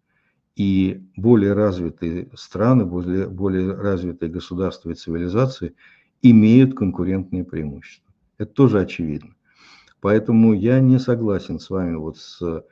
Speaker 1: И более развитые страны, более, более развитые государства и цивилизации – имеют конкурентные преимущества. Это тоже очевидно. Поэтому я не согласен с вами вот с,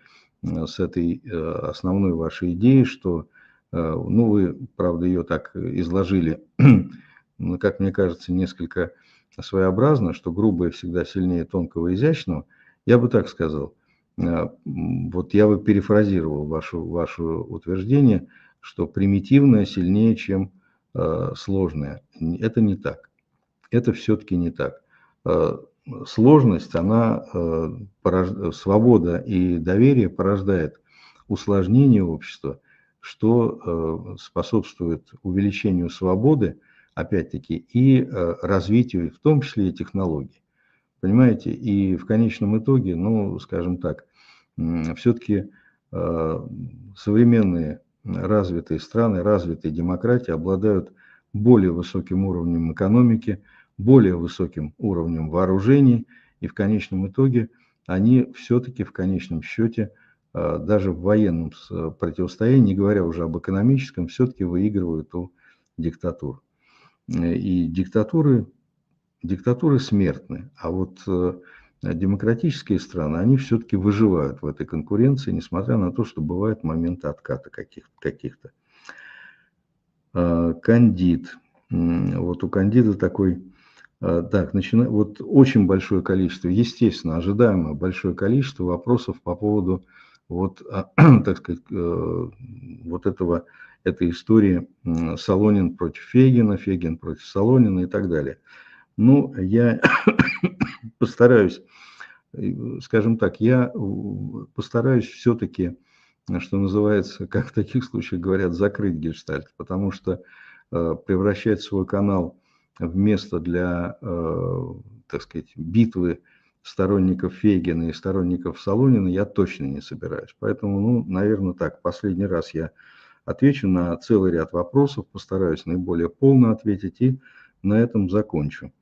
Speaker 1: с этой э, основной вашей идеей, что, э, ну, вы, правда, ее так изложили, как мне кажется, несколько своеобразно, что грубое всегда сильнее тонкого и изящного. Я бы так сказал. Э, вот я бы перефразировал ваше, ваше утверждение, что примитивное сильнее, чем сложное. Это не так это все-таки не так. Э, сложность, она, э, свобода и доверие порождает усложнение общества, что э, способствует увеличению свободы, опять-таки, и развитию, в том числе и технологий. Понимаете? И в конечном итоге, ну, скажем так, все-таки современные развитые страны, развитые демократии обладают более высоким уровнем экономики, более высоким уровнем вооружений, и в конечном итоге они все-таки в конечном счете, даже в военном противостоянии, не говоря уже об экономическом, все-таки выигрывают у диктатур. И диктатуры, диктатуры смертны, а вот э, демократические страны, они все-таки выживают в этой конкуренции, несмотря на то, что бывают моменты отката каких-то. Каких Кандид. Вот у Кандида такой так, начина... вот очень большое количество, естественно, ожидаемое большое количество вопросов по поводу вот, а, так сказать, э, вот этого, этой истории Солонин против Фегина, Фегин против Солонина и так далее. Ну, я постараюсь, э, скажем так, я постараюсь все-таки, что называется, как в таких случаях говорят, закрыть гештальт, потому что э, превращать свой канал в место для, э, так сказать, битвы сторонников Фейгина и сторонников Солонина я точно не собираюсь. Поэтому, ну, наверное, так, последний раз я отвечу на целый ряд вопросов, постараюсь наиболее полно ответить и на этом закончу.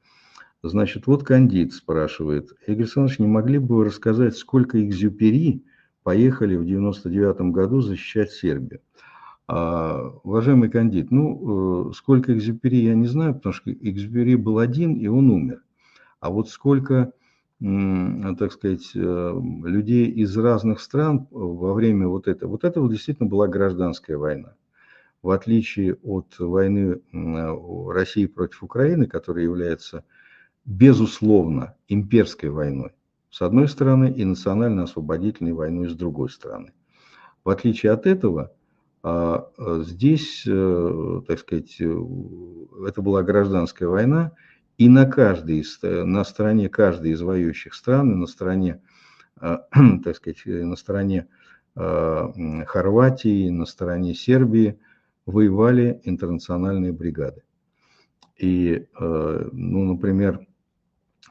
Speaker 1: Значит, вот Кандид спрашивает, Игорь Александрович, не могли бы вы рассказать, сколько экзюпери поехали в 99 году защищать Сербию? А, уважаемый кандид, ну, э, сколько Экзюпери я не знаю, потому что Экзюпери был один, и он умер. А вот сколько, так сказать, э, людей из разных стран во время вот этого, вот это действительно была гражданская война. В отличие от войны России против Украины, которая является, безусловно, имперской войной, с одной стороны, и национально-освободительной войной с другой стороны. В отличие от этого, а, а здесь, э, так сказать, э, это была гражданская война, и на, каждой, на стороне каждой из воюющих стран, на стороне, а, так сказать, на стороне Хорватии, на стороне Сербии воевали интернациональные бригады. И, э, ну, например,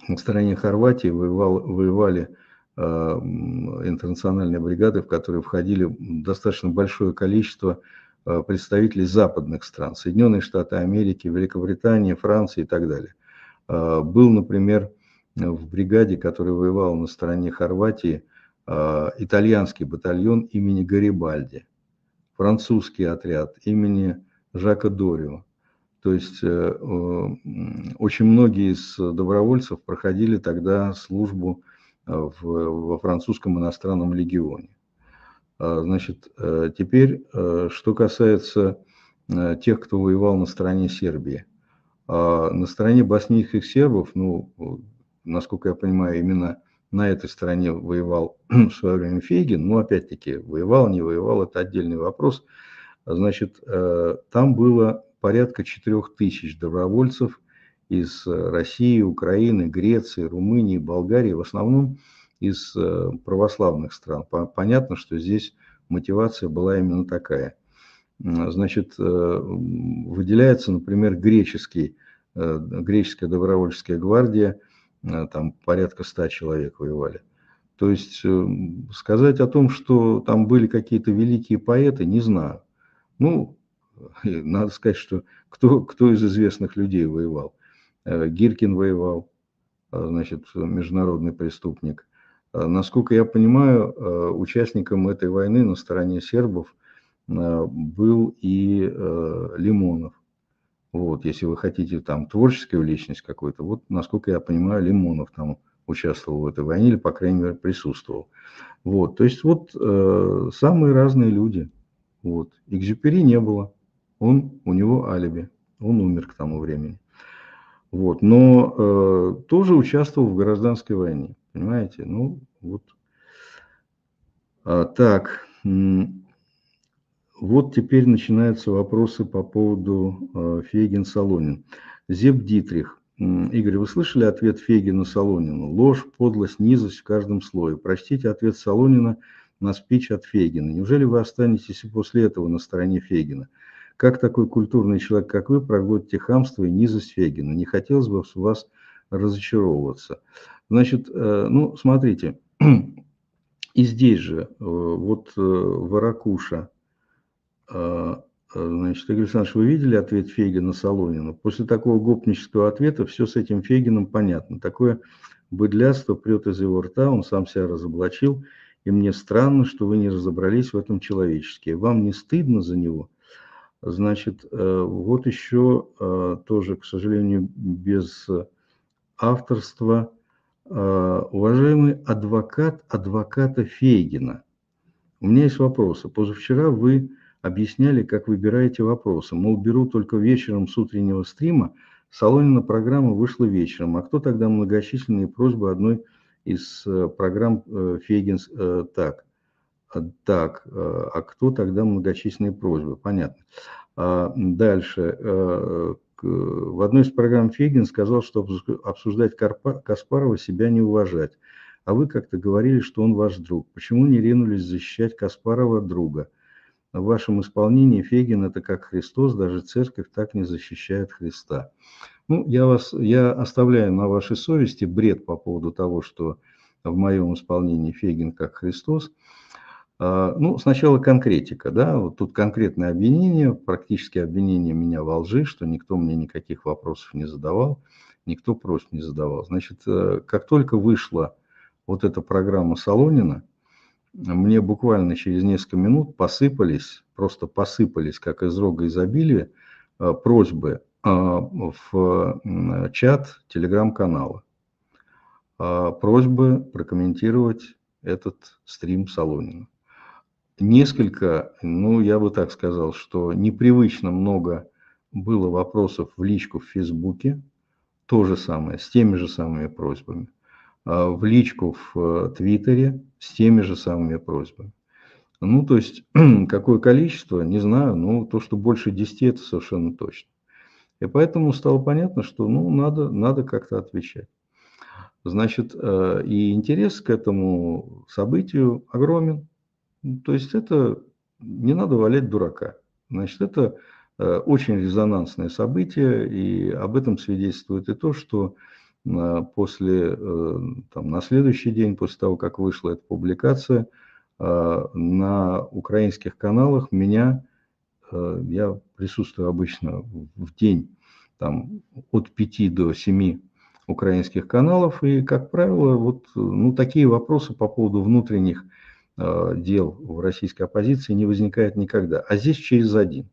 Speaker 1: на стороне Хорватии воевал, воевали Э, интернациональные бригады, в которые входили достаточно большое количество э, представителей западных стран, Соединенные Штаты Америки, Великобритания, Франция и так далее. Э, был, например, в бригаде, которая воевала на стороне Хорватии, итальянский батальон имени Гарибальди, французский отряд имени Жака Дорио, То есть очень многие из добровольцев проходили тогда службу в, во французском иностранном легионе. Значит, теперь, что касается тех, кто воевал на стороне Сербии. На стороне боснийских сербов, ну, насколько я понимаю, именно на этой стороне воевал в свое время Фейгин, но опять-таки воевал, не воевал, это отдельный вопрос. Значит, э, там было порядка 4000 добровольцев из России, Украины, Греции, Румынии, Болгарии, в основном из э, православных стран. Понятно, что здесь мотивация была именно такая. Значит, э, выделяется, например, греческий, греческая добровольческая гвардия – Э, там порядка ста человек воевали. То есть э, сказать о том, что там были какие-то великие поэты, не знаю. Ну, надо сказать, что кто, кто из известных людей воевал. Э, Гиркин воевал, значит, международный преступник. Насколько я понимаю, участником этой войны на стороне сербов был и Лимонов. Вот, если вы хотите там творческую личность какой-то, вот, насколько я понимаю, Лимонов там участвовал в этой войне или, по крайней мере, присутствовал. Вот, то есть вот э, самые разные люди. Вот. Экзюпери не было, он, у него алиби, он умер к тому времени. Вот, но э, тоже участвовал в гражданской войне, понимаете? Ну, вот. А, так, вот теперь начинаются вопросы по поводу э, Фейгин-Солонин. Зеб Дитрих. Игорь, вы слышали ответ Фейгина Солонину? Ложь, подлость, низость в каждом слое. Прочтите ответ Солонина на спич от Фейгина. Неужели вы останетесь и после этого на стороне Фейгина? Как такой культурный человек, как вы, проглотите хамство и низость Фейгина? Не хотелось бы в вас разочаровываться. Значит, э, ну, смотрите, и здесь же, э, вот Варакуша, значит, Игорь Александрович, вы видели ответ Фейгина Солонину? После такого гопнического ответа все с этим Фейгином понятно. Такое быдлятство прет из его рта, он сам себя разоблачил. И мне странно, что вы не разобрались в этом человечески. Вам не стыдно за него? Значит, э, вот еще э, тоже, к сожалению, без авторства. Э, уважаемый адвокат адвоката Фейгина, у меня есть вопросы. Позавчера вы объясняли, как выбираете вопросы. Мол, беру только вечером с утреннего стрима, Солонина программа вышла вечером. А кто тогда многочисленные просьбы одной из э, программ э, Фейгинс? Э, так, так, а кто тогда многочисленные просьбы? Понятно. А дальше. В одной из программ Фейгин сказал, что обсуждать Каспарова себя не уважать. А вы как-то говорили, что он ваш друг. Почему не ринулись защищать Каспарова друга? В вашем исполнении Фегин это как Христос, даже церковь так не защищает Христа. Ну, я, вас, я оставляю на вашей совести бред по поводу того, что в моем исполнении Фегин как Христос. А, ну, сначала конкретика, да, вот тут конкретное обвинение, практически обвинение меня во лжи, что никто мне никаких вопросов не задавал, никто просьб не задавал. Значит, э, как только вышла вот эта программа Солонина, мне буквально через несколько минут посыпались, просто посыпались, как из рога изобилия, э, просьбы э, в чат телеграм-канала. Э, просьбы прокомментировать этот стрим Солонина. Несколько, ну, я бы так сказал, что непривычно много было вопросов в личку в Фейсбуке, то же самое, с теми же самыми просьбами. В личку в Твиттере с теми же самыми просьбами. Ну, то есть, какое количество, не знаю, но то, что больше 10, это совершенно точно. И поэтому стало понятно, что, ну, надо, надо как-то отвечать. Значит, э, и интерес к этому событию огромен. То есть, это не надо валять дурака. Значит, это э, очень резонансное событие, и об этом свидетельствует и то, что после, э, там, на следующий день, после того, как вышла эта публикация, э, на украинских каналах меня, э, я присутствую обычно в день там, от 5 до 7 украинских каналов, и, как правило, вот ну, такие вопросы по поводу внутренних дел в российской оппозиции не возникает никогда. А здесь через один.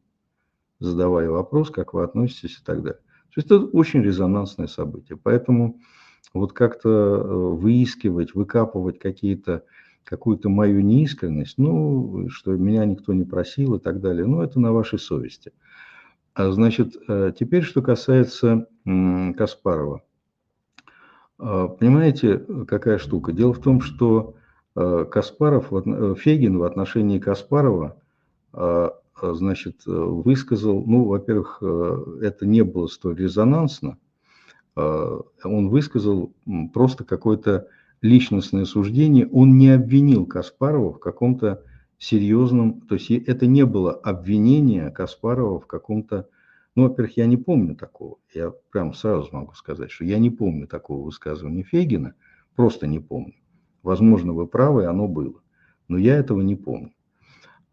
Speaker 1: задавая вопрос, как вы относитесь и так далее. То есть это очень резонансное событие. Поэтому вот как-то э, выискивать, выкапывать какие-то какую-то мою неискренность, ну, что меня никто не просил и так далее, ну, это на вашей совести. А, значит, э, теперь, что касается Каспарова. А, понимаете, какая штука? Дело в том, что э, Каспаров, Фегин в отношении Каспарова, значит, высказал, ну, во-первых, это не было столь резонансно, он высказал просто какой-то личностное суждение, он не обвинил Каспарова в каком-то серьезном, то есть это не было обвинение Каспарова в каком-то, ну, во-первых, я не помню такого, я прям сразу могу сказать, что я не помню такого высказывания Фегина, просто не помню. Возможно, вы правы, оно было, но я этого не помню.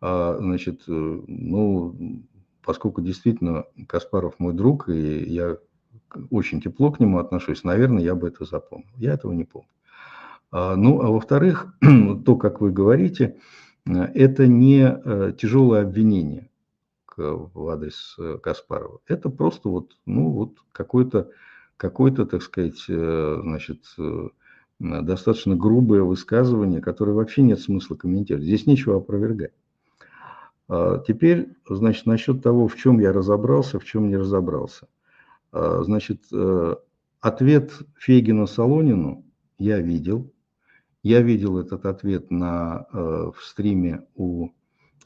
Speaker 1: А, значит, э, ну, поскольку действительно Каспаров мой друг, и я очень тепло к нему отношусь, наверное, я бы это запомнил. Я этого не помню. А, ну, а во-вторых, то, как вы говорите, э, это не э, тяжелое обвинение в адрес Каспарова. Это просто вот, ну, вот какой-то, какой-то, так сказать, значит, достаточно грубое высказывание, которое вообще нет смысла комментировать. Здесь нечего опровергать. А, теперь, значит, насчет того, в чем я разобрался, в чем не разобрался. А, значит, ответ Фейгина Солонину я видел, я видел этот ответ на, э, в стриме у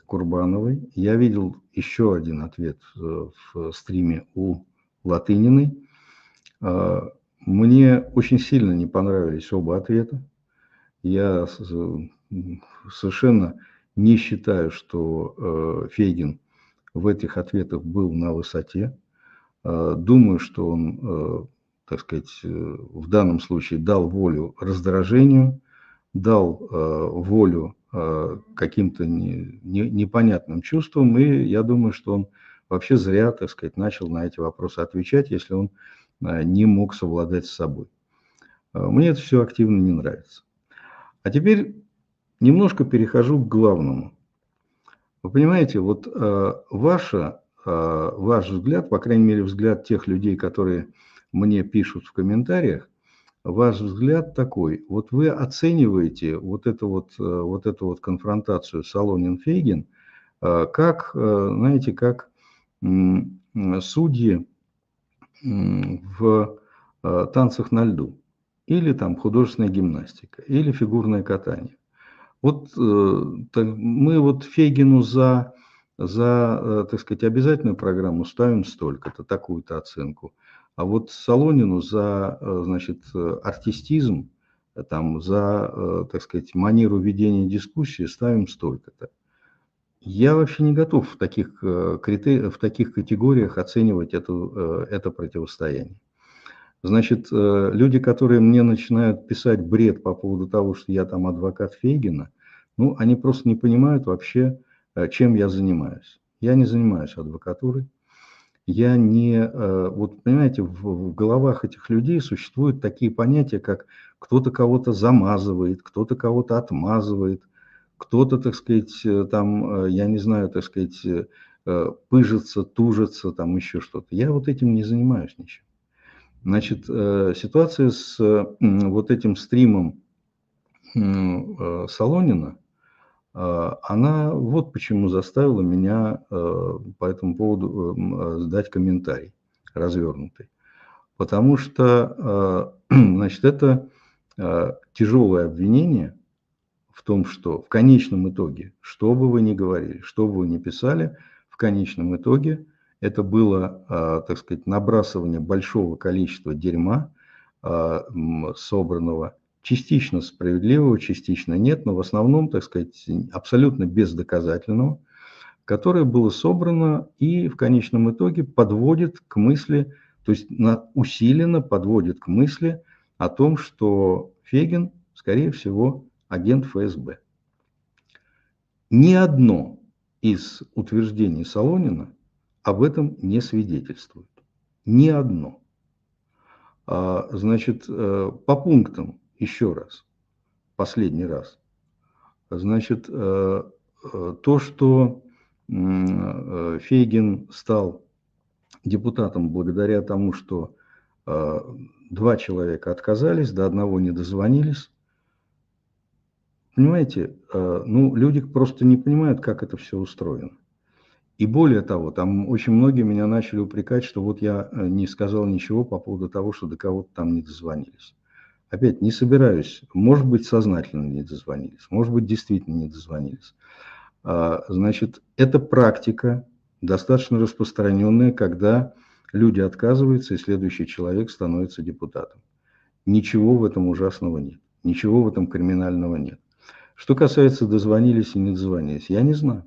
Speaker 1: Курбановой. Я видел еще один ответ э, в стриме у Латыниной. Э, мне очень сильно не понравились оба ответа. Я совершенно не считаю, что Фейгин в этих ответах был на высоте. Думаю, что он, так сказать, в данном случае дал волю раздражению, дал э, волю э, каким-то не, не, непонятным чувствам, и я думаю, что он вообще зря, так сказать, начал на эти вопросы отвечать, если он э, не мог совладать с собой. Э, мне это все активно не нравится. А теперь немножко перехожу к главному. Вы понимаете, вот э, ваша, э, ваш взгляд, по крайней мере взгляд тех людей, которые мне пишут в комментариях, ваш взгляд такой. Вот вы оцениваете вот эту вот, э, вот эту вот конфронтацию Солонин-Фейгин э, как, э, знаете, как судьи в танцах на льду, или там художественная гимнастика, или фигурное катание. Вот мы вот Фейгину за, за, так сказать, обязательную программу ставим столько-то, такую-то оценку. А вот Солонину за, э, значит, артистизм, там, за, э, так сказать, манеру ведения дискуссии ставим столько-то. Я вообще не готов в таких, э, в таких категориях оценивать это, это противостояние. Значит, люди, которые мне начинают писать бред по поводу того, что я там адвокат Фейгина, ну, они просто не понимают вообще, чем я занимаюсь. Я не занимаюсь адвокатурой я не... Э, вот понимаете, в, головах этих людей существуют такие понятия, как кто-то кого-то замазывает, кто-то кого-то отмазывает, кто-то, так сказать, э, там, э, я не знаю, так сказать, пыжится, тужится, там еще что-то. Я вот этим не занимаюсь ничем. Значит, ситуация с вот этим стримом Солонина – а, она вот почему заставила меня э, по этому поводу э, сдать комментарий развернутый. Потому что, э, значит, это тяжелое обвинение в том, что в конечном итоге, что бы вы ни говорили, что бы вы ни писали, в конечном итоге это было, так сказать, набрасывание большого количества дерьма, собранного частично справедливого, частично нет, но в основном, так сказать, абсолютно бездоказательного, которое было собрано и в конечном итоге подводит к мысли, то есть усиленно подводит к мысли о том, что Фегин, скорее всего, агент ФСБ. Ни одно из утверждений Солонина об этом не свидетельствует. Ни одно. А, значит, э, по пунктам еще раз, последний раз. Значит, э, э, то, что Фейгин стал депутатом благодаря тому, что два человека отказались, до одного не дозвонились. Понимаете, ну, люди просто не понимают, как это все устроено. И более того, там очень многие меня начали упрекать, что вот я э, не сказал ничего по поводу того, что до кого-то там не дозвонились. Опять не собираюсь, может быть, сознательно не дозвонились, может быть, действительно не дозвонились. А, значит, это практика достаточно распространенная, когда люди отказываются, и следующий человек становится депутатом. Ничего в этом ужасного нет, ничего в этом криминального нет. Что касается дозвонились и не дозвонились, я не знаю.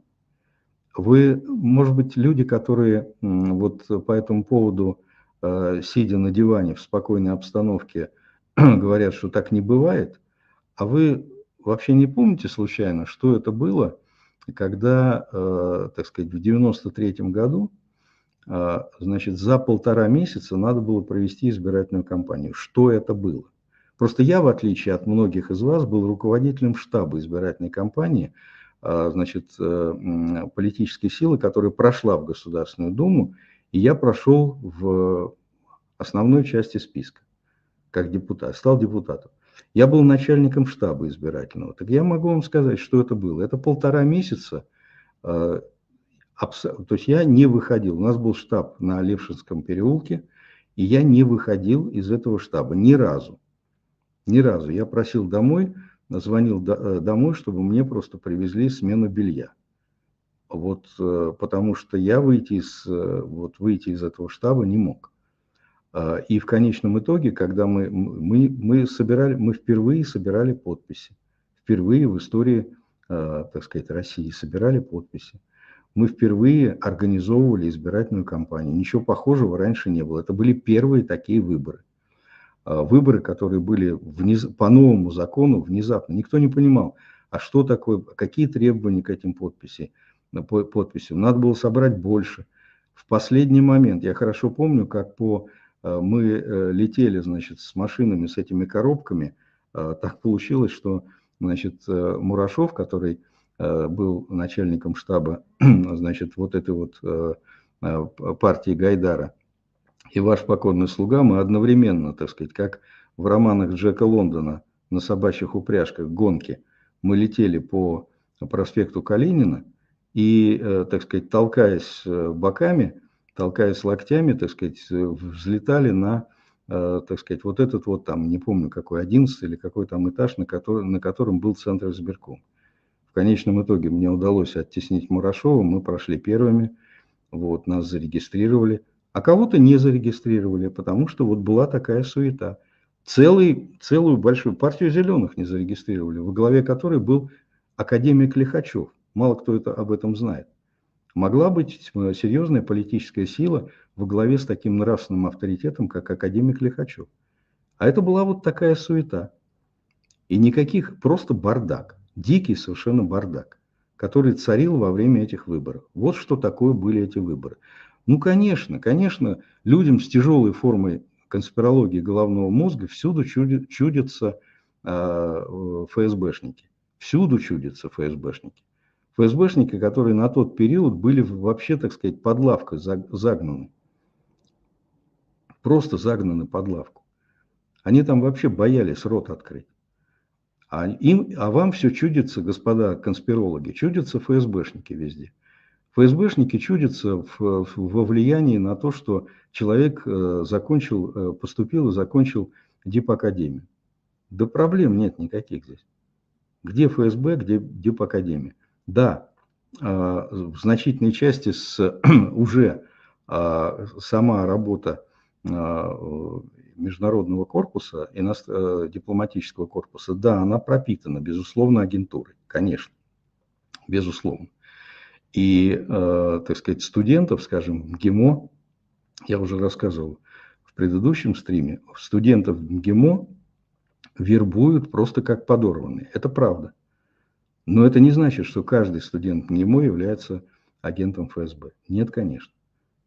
Speaker 1: Вы, может быть, люди, которые вот по этому поводу, э, сидя на диване в спокойной обстановке, говорят, что так не бывает, а вы вообще не помните случайно, что это было, когда, э, так сказать, в 93 году, э, значит, за полтора месяца надо было провести избирательную кампанию. Что это было? Просто я, в отличие от многих из вас, был руководителем штаба избирательной кампании – значит, э, политической силы, которая прошла в Государственную Думу, и я прошел в основной части списка, как депутат, стал депутатом. Я был начальником штаба избирательного. Так я могу вам сказать, что это было. Это полтора месяца, э, то есть я не выходил. У нас был штаб на Левшинском переулке, и я не выходил из этого штаба ни разу. Ни разу. Я просил домой, звонил э, домой, чтобы мне просто привезли смену белья. Вот, э, потому что я выйти из, э, вот, выйти из этого штаба не мог. А, и в конечном итоге, когда мы, мы, мы, собирали, мы впервые собирали подписи, впервые в истории, так сказать, России собирали подписи, мы впервые организовывали избирательную кампанию. Ничего похожего раньше не было. Это были первые такие выборы. А, выборы, которые были вниз, по новому закону внезапно. Никто не понимал, а что такое, какие требования к этим подписи, подписям. Надо было собрать больше. В последний момент, я хорошо помню, как по, а, мы э, летели, значит, с машинами, с этими коробками, а, так получилось, что, значит, э, Мурашов, который э, был начальником штаба, значит, вот этой вот партии Гайдара, и ваш покорный слуга, мы одновременно, так сказать, как в романах Джека Лондона на собачьих упряжках гонки, мы летели по проспекту Калинина и, э, так сказать, толкаясь э, боками, толкаясь локтями, так сказать, взлетали на, э, так сказать, вот этот вот там, не помню какой, 11 или какой там этаж, на, который, на котором был центр избирком. В конечном итоге мне удалось оттеснить Мурашова, мы прошли первыми, вот, нас зарегистрировали – а кого-то не зарегистрировали, потому что вот была такая суета. Целый, целую большую партию зеленых не зарегистрировали, во главе которой был академик Лихачев. Мало кто это, об этом знает. Могла быть э, серьезная политическая сила во главе с таким нравственным авторитетом, как академик Лихачев. А это была вот такая суета. И никаких, просто бардак, дикий совершенно бардак, который царил во время этих выборов. Вот что такое были эти выборы. Ну, конечно, конечно, людям с тяжелой формой конспирологии головного мозга всюду чудятся э, ФСБшники. Всюду чудятся ФСБшники. ФСБшники, которые на тот период были вообще, так сказать, под лавкой загнаны. Просто загнаны под лавку. Они там вообще боялись рот открыть. А, им, а вам все чудится, господа конспирологи, чудятся ФСБшники везде. ФСБшники чудятся в, во влиянии на то, что человек э, закончил, э, поступил и закончил дипакадемию. Да проблем нет никаких здесь. Где ФСБ, где дипакадемия? Да, э, в значительной части с, уже сама работа международного корпуса, дипломатического корпуса, да, она пропитана, безусловно, агентурой, конечно, безусловно. И, э, так сказать, студентов, скажем, МГИМО, я уже рассказывал в предыдущем стриме, студентов МГИМО вербуют просто как подорванные. Это правда. Но это не значит, что каждый студент МГИМО является агентом ФСБ. Нет, конечно.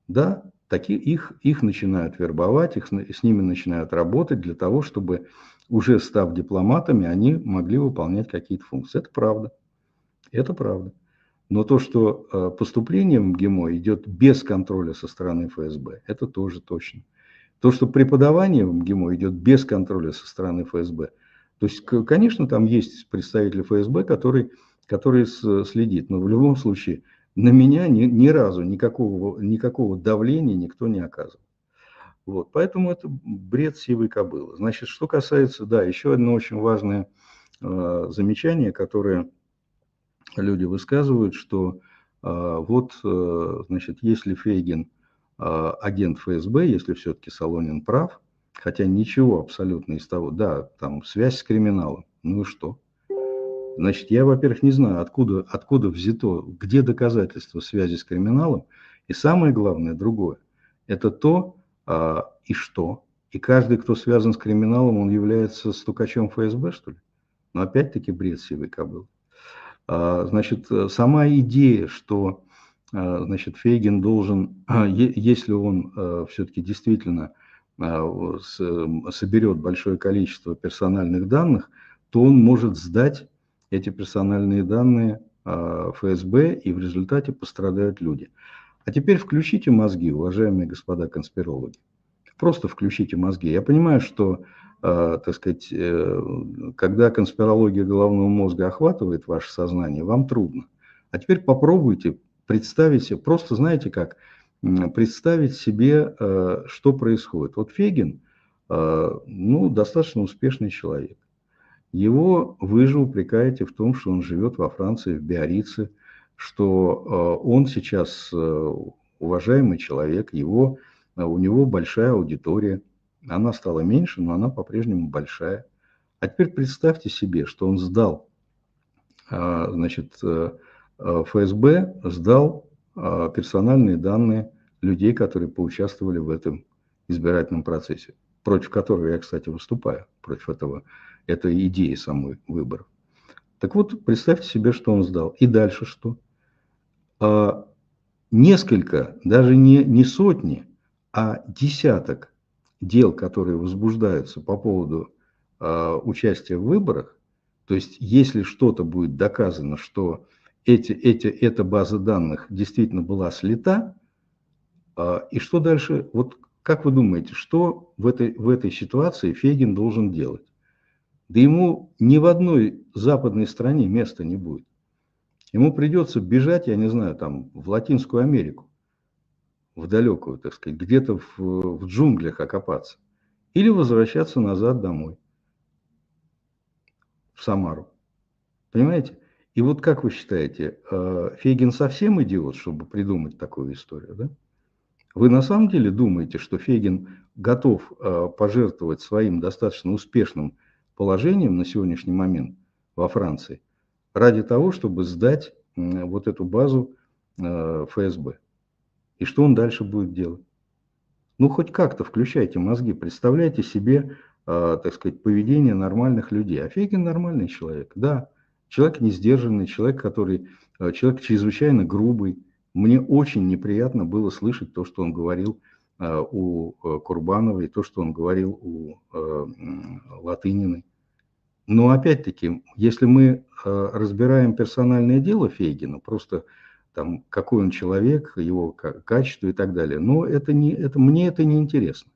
Speaker 1: Да, такие, их, их начинают вербовать, их, с ними начинают работать для того, чтобы уже став дипломатами, они могли выполнять какие-то функции. Это правда. Это правда. Но то, что э, поступление в МГИМО идет без контроля со стороны ФСБ, это тоже точно. То, что преподавание в МГИМО идет без контроля со стороны ФСБ. То есть, конечно, там есть представитель ФСБ, который, который следит, но в любом случае на меня ни, ни разу никакого, никакого давления никто не оказывал. Вот, поэтому это бред сивой кобылы. Значит, что касается, да, еще одно очень важное э, замечание, которое люди высказывают, что э, вот, э, значит, если Фейгин э, агент ФСБ, если все-таки Солонин прав, хотя ничего абсолютно из того, да, там связь с криминалом, ну и что? Значит, я, во-первых, не знаю, откуда, откуда взято, где доказательства связи с криминалом, и самое главное, другое, это то, а, и что? И каждый, кто связан с криминалом, он является стукачом ФСБ, что ли? Но опять-таки бред сивой кобылы. А, значит, сама идея, что а, значит, Фейгин должен, если он все-таки действительно соберет большое количество персональных данных, то он может сдать эти персональные данные ФСБ, и в результате пострадают люди. А теперь включите мозги, уважаемые господа конспирологи. Просто включите мозги. Я понимаю, что, э, так сказать, э, когда конспирология головного мозга охватывает ваше сознание, вам трудно. А теперь попробуйте представить себе, просто знаете как, представить себе, э, что происходит. Вот Фегин, э, ну, достаточно успешный человек. Его вы же упрекаете в том, что он живет во Франции, в Биорице, что э, он сейчас э, уважаемый человек, его, э, у него большая аудитория. Она стала меньше, но она по-прежнему большая. А теперь представьте себе, что он сдал, значит, ФСБ сдал персональные данные людей, которые поучаствовали в этом избирательном процессе, против которого я, кстати, выступаю, против этого, этой идеи самой выборов. Так вот, представьте себе, что он сдал. И дальше что? А, несколько, даже не, не сотни, а десяток дел, которые возбуждаются по поводу э, участия в выборах, то есть если что-то будет доказано, что эти, эти, эта база данных действительно была слита, э, и что дальше, вот как вы думаете, что в этой, в этой ситуации Фегин должен делать? Да ему ни в одной западной стране места не будет. Ему придется бежать, я не знаю, там, в Латинскую Америку, в далекую, так сказать, где-то в, в джунглях окопаться. Или возвращаться назад домой, в Самару. Понимаете? И вот как вы считаете, э, Фейгин совсем идиот, чтобы придумать такую историю, да? Вы на самом деле думаете, что Фейгин готов э, пожертвовать своим достаточно успешным положением на сегодняшний момент во Франции ради того, чтобы сдать вот эту базу э, ФСБ. И что он дальше будет делать? Ну, хоть как-то включайте мозги, представляйте себе, э, так сказать, поведение нормальных людей. А Фейгин нормальный человек, да. Человек не сдержанный, человек, который, э, человек чрезвычайно грубый. Мне очень неприятно было слышать то, что он говорил у Курбановой, то, что он говорил у Латыниной. Но опять-таки, если мы э, разбираем персональное дело Фейгина, просто там, какой он человек, его качество и так далее, но это не, это, мне это не интересно.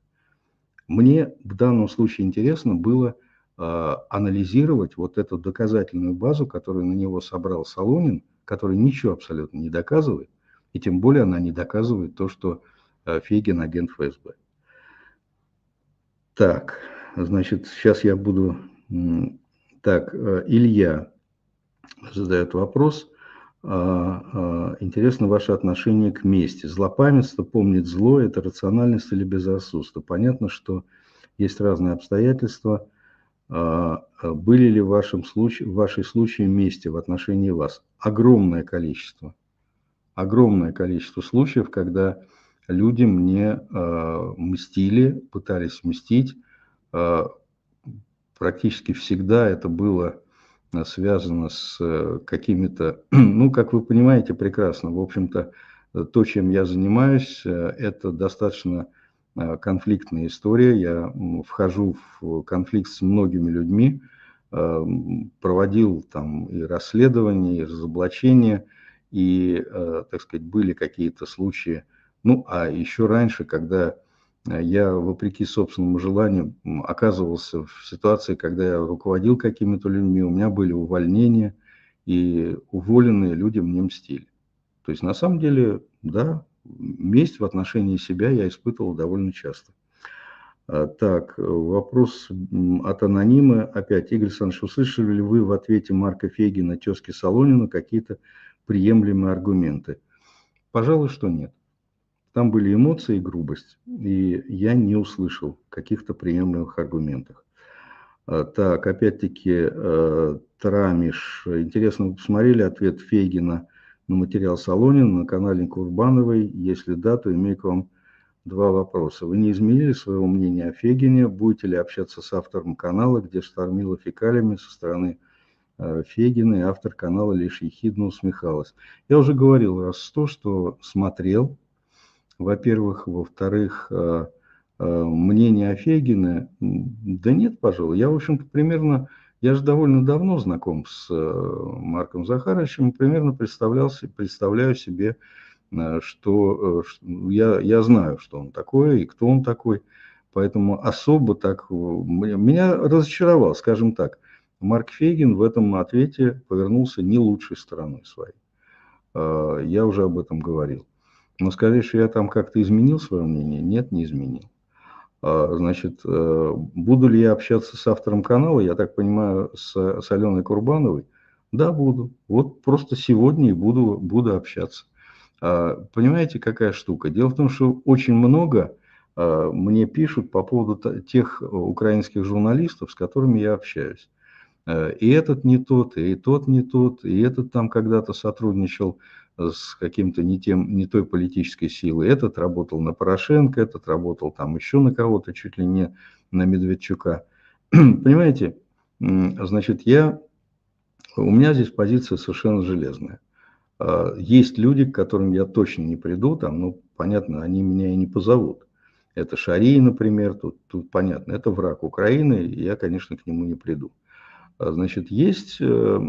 Speaker 1: Мне в данном случае интересно было э, анализировать вот эту доказательную базу, которую на него собрал Солонин, который ничего абсолютно не доказывает, и тем более она не доказывает то, что э, Фейгин агент ФСБ. Так, значит, сейчас я буду так, э, Илья задает вопрос. А, а, интересно ваше отношение к мести. Злопамятство, помнит зло, это рациональность или безрассудство. Понятно, что есть разные обстоятельства. А, были ли в, вашем случае, в вашей случае мести в отношении вас? Огромное количество. Огромное количество случаев, когда люди мне мстили, пытались мстить, практически всегда это было связано с э, какими-то, ну, как вы понимаете прекрасно, в общем-то, э, то, чем я занимаюсь, это достаточно конфликтная история. Я вхожу в конфликт с многими людьми, проводил там и расследования, и разоблачения, и, так сказать, были какие-то случаи, ну, а еще раньше, когда я, вопреки собственному желанию, оказывался в ситуации, когда я руководил какими-то людьми, у меня были увольнения, и уволенные люди мне мстили. То есть, на самом деле, да, месть в отношении себя я испытывал довольно часто. А, так, вопрос от анонима. Опять, Игорь Александрович, услышали ли вы в ответе Марка Фегина, тезки Солонина, какие-то приемлемые аргументы? Пожалуй, что нет. Там были эмоции и грубость, и я не услышал каких-то приемлемых аргументов. А, так, опять-таки, э, Трамиш. Интересно, вы посмотрели ответ Фейгина на материал Солонина на канале Курбановой? Если да, то имею к вам два вопроса. Вы не изменили своего мнения о Фегине? Будете ли общаться с автором канала, где штормило фекалиями со стороны э, Фегина, и автор канала лишь ехидно усмехалась? Я уже говорил раз сто, что смотрел, во-первых. Во-вторых, э, э, мнение о Фегине, да нет, пожалуй. Я, в общем-то, примерно, я же довольно давно знаком с Марком Захаровичем, примерно представлял, представляю себе Э, что э, я, я знаю, что он такой и кто он такой. Поэтому особо так меня разочаровал, скажем так. Марк Фейгин в этом ответе повернулся не лучшей стороной своей. Э, я уже об этом говорил. Но сказать, что я там как-то изменил свое мнение, нет, не изменил. Значит, буду ли я общаться с автором канала, я так понимаю, с, с Аленой Курбановой? Да, буду. Вот просто сегодня и буду, буду общаться. А, понимаете, какая штука? Дело в том, что очень много а, мне пишут по поводу тех украинских журналистов, с которыми я общаюсь. А, и этот не тот, и тот не тот, и этот там когда-то сотрудничал с каким-то не, тем, не той политической силой. Этот работал на Порошенко, этот работал там еще на кого-то, чуть ли не на Медведчука. Понимаете, значит, я, у меня здесь позиция совершенно железная. А, есть люди, к которым я точно не приду, там, ну, понятно, они меня и не позовут. Это Шарий, например, тут, тут понятно, это враг Украины, и я, конечно, к нему не приду. А, значит, есть, э,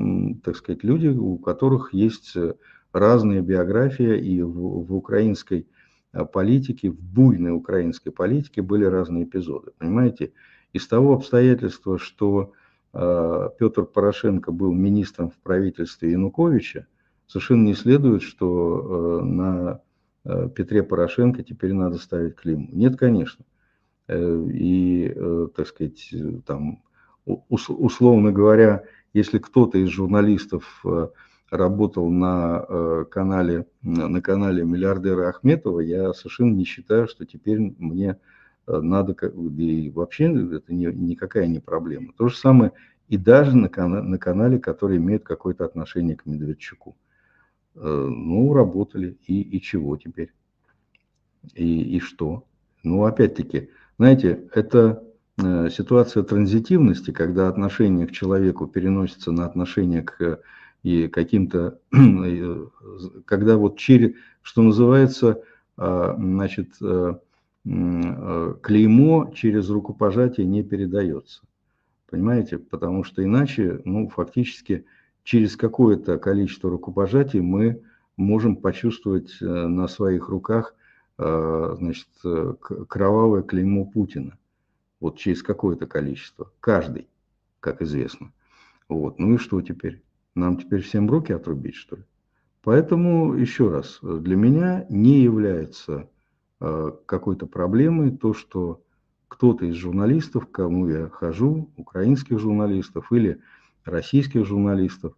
Speaker 1: так сказать, люди, у которых есть э, разные биографии, и в, в украинской э, политике, в буйной украинской политике были разные эпизоды. Понимаете, из того обстоятельства, что Петр Порошенко был министром в правительстве Януковича, совершенно не следует, что э, на э, Петре Порошенко теперь надо ставить клейму. Нет, конечно. Э, и, так сказать, там, условно говоря, если кто-то из журналистов работал на канале, на канале миллиардера Ахметова, я совершенно не считаю, что теперь мне надо, и вообще это не, никакая не проблема. То же самое и даже на, канале, на канале, который имеет какое-то отношение к Медведчуку. Э, ну, работали. И, и чего теперь? И, и что? Ну, опять-таки, знаете, это э, ситуация транзитивности, когда отношение к человеку переносится на отношение к и каким-то, когда вот через, что называется, а, значит, э, клеймо через рукопожатие не передается. Понимаете? Потому что иначе, ну, фактически через какое-то количество рукопожатий мы можем почувствовать э, на своих руках э, значит, э, кровавое клеймо Путина. Вот через какое-то количество. Каждый, как известно. Вот. Ну и что теперь? Нам теперь всем руки отрубить, что ли? Поэтому, еще раз, для меня не является какой-то проблемой то, что кто-то из журналистов, к кому я хожу, украинских журналистов или российских журналистов,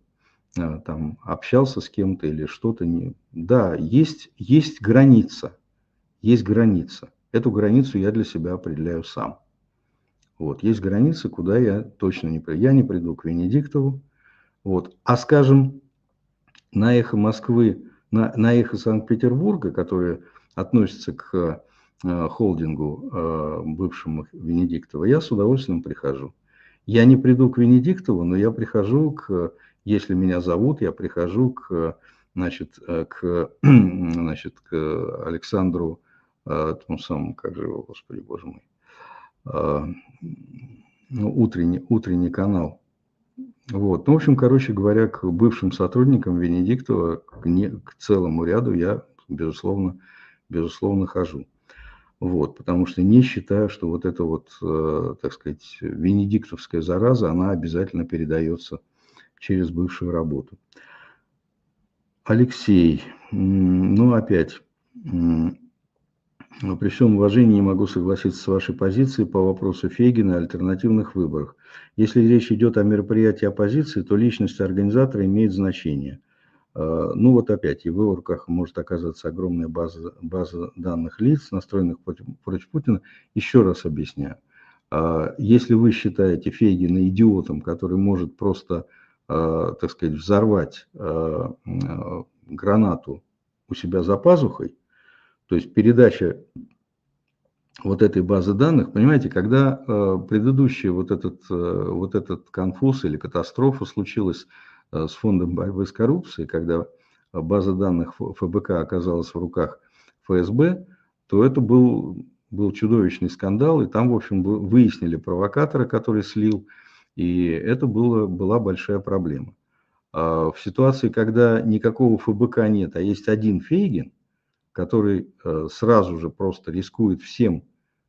Speaker 1: а, там общался с кем-то или что-то не... Да, есть, есть граница, есть граница. Эту границу я для себя определяю сам. Вот, есть границы, куда я точно не приду. Я не приду к Венедиктову. Вот. А скажем, на эхо Москвы, на, на эхо Санкт-Петербурга, которые относятся к э, холдингу э, бывшему Венедиктова, я с удовольствием прихожу. Я не приду к Венедиктову, но я прихожу к, если меня зовут, я прихожу к, значит, э, к, значит, к Александру, э, тому самому, как же его, господи, боже мой, э, ну, утренний, утренний канал, Вот. Ну, в общем, короче говоря, к бывшим сотрудникам Венедиктова, к, не, к целому ряду я, безусловно, безусловно, хожу. Вот, потому что не считаю, что вот эта вот, э, так сказать, венедиктовская зараза, она обязательно передается через бывшую работу. Алексей, ну опять, при всем уважении не могу согласиться с вашей позицией по вопросу Фейгина и альтернативных выборах. Если речь идет о мероприятии оппозиции, то личность организатора имеет значение. А, ну вот опять, и в его может оказаться огромная база, база данных лиц, настроенных против, против Путина. Еще раз объясняю. А, если вы считаете Фейгина идиотом, который может просто, а, так сказать, взорвать гранату у себя за пазухой, то есть передача вот этой базы данных, понимаете, когда э, предыдущий вот этот, э, вот этот конфуз или катастрофа случилась э, с фондом борьбы с коррупцией, когда база данных ФБК оказалась в руках ФСБ, то это был, был чудовищный скандал, и там, в общем, выяснили провокатора, который слил, и это было, была большая проблема. А в ситуации, когда никакого ФБК нет, а есть один Фейгин – который э, сразу же просто рискует всем,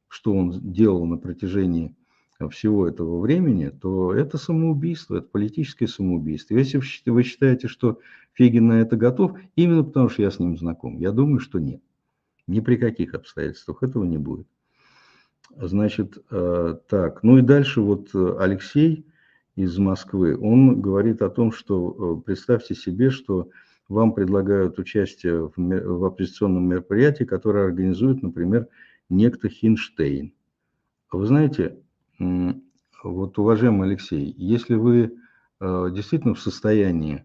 Speaker 1: что он делал на протяжении э, всего этого времени, то это самоубийство, это политическое самоубийство. Если вы считаете, что Фегин на это готов, именно потому что я с ним знаком, я думаю, что нет. Ни при каких обстоятельствах этого не будет. Значит, э, так, ну и дальше вот Алексей из Москвы, он говорит о том, что представьте себе, что вам предлагают участие в, в оппозиционном мероприятии, которое организует, например, некто Хинштейн. Вы знаете, вот, уважаемый Алексей, если вы э, действительно в состоянии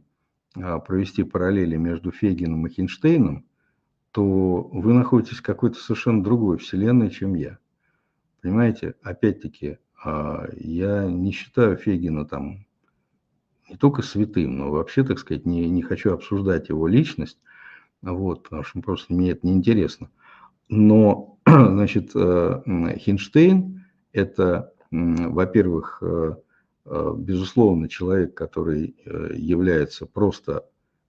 Speaker 1: э, провести параллели между Фегином и Хинштейном, то вы находитесь в какой-то совершенно другой вселенной, чем я. Понимаете, опять-таки, э, я не считаю Фегина там не только святым, но вообще, так сказать, не, не хочу обсуждать его личность, вот, потому что просто мне это неинтересно. Но, значит, э, Хинштейн – это, во-первых, э, э, безусловно, человек, который является просто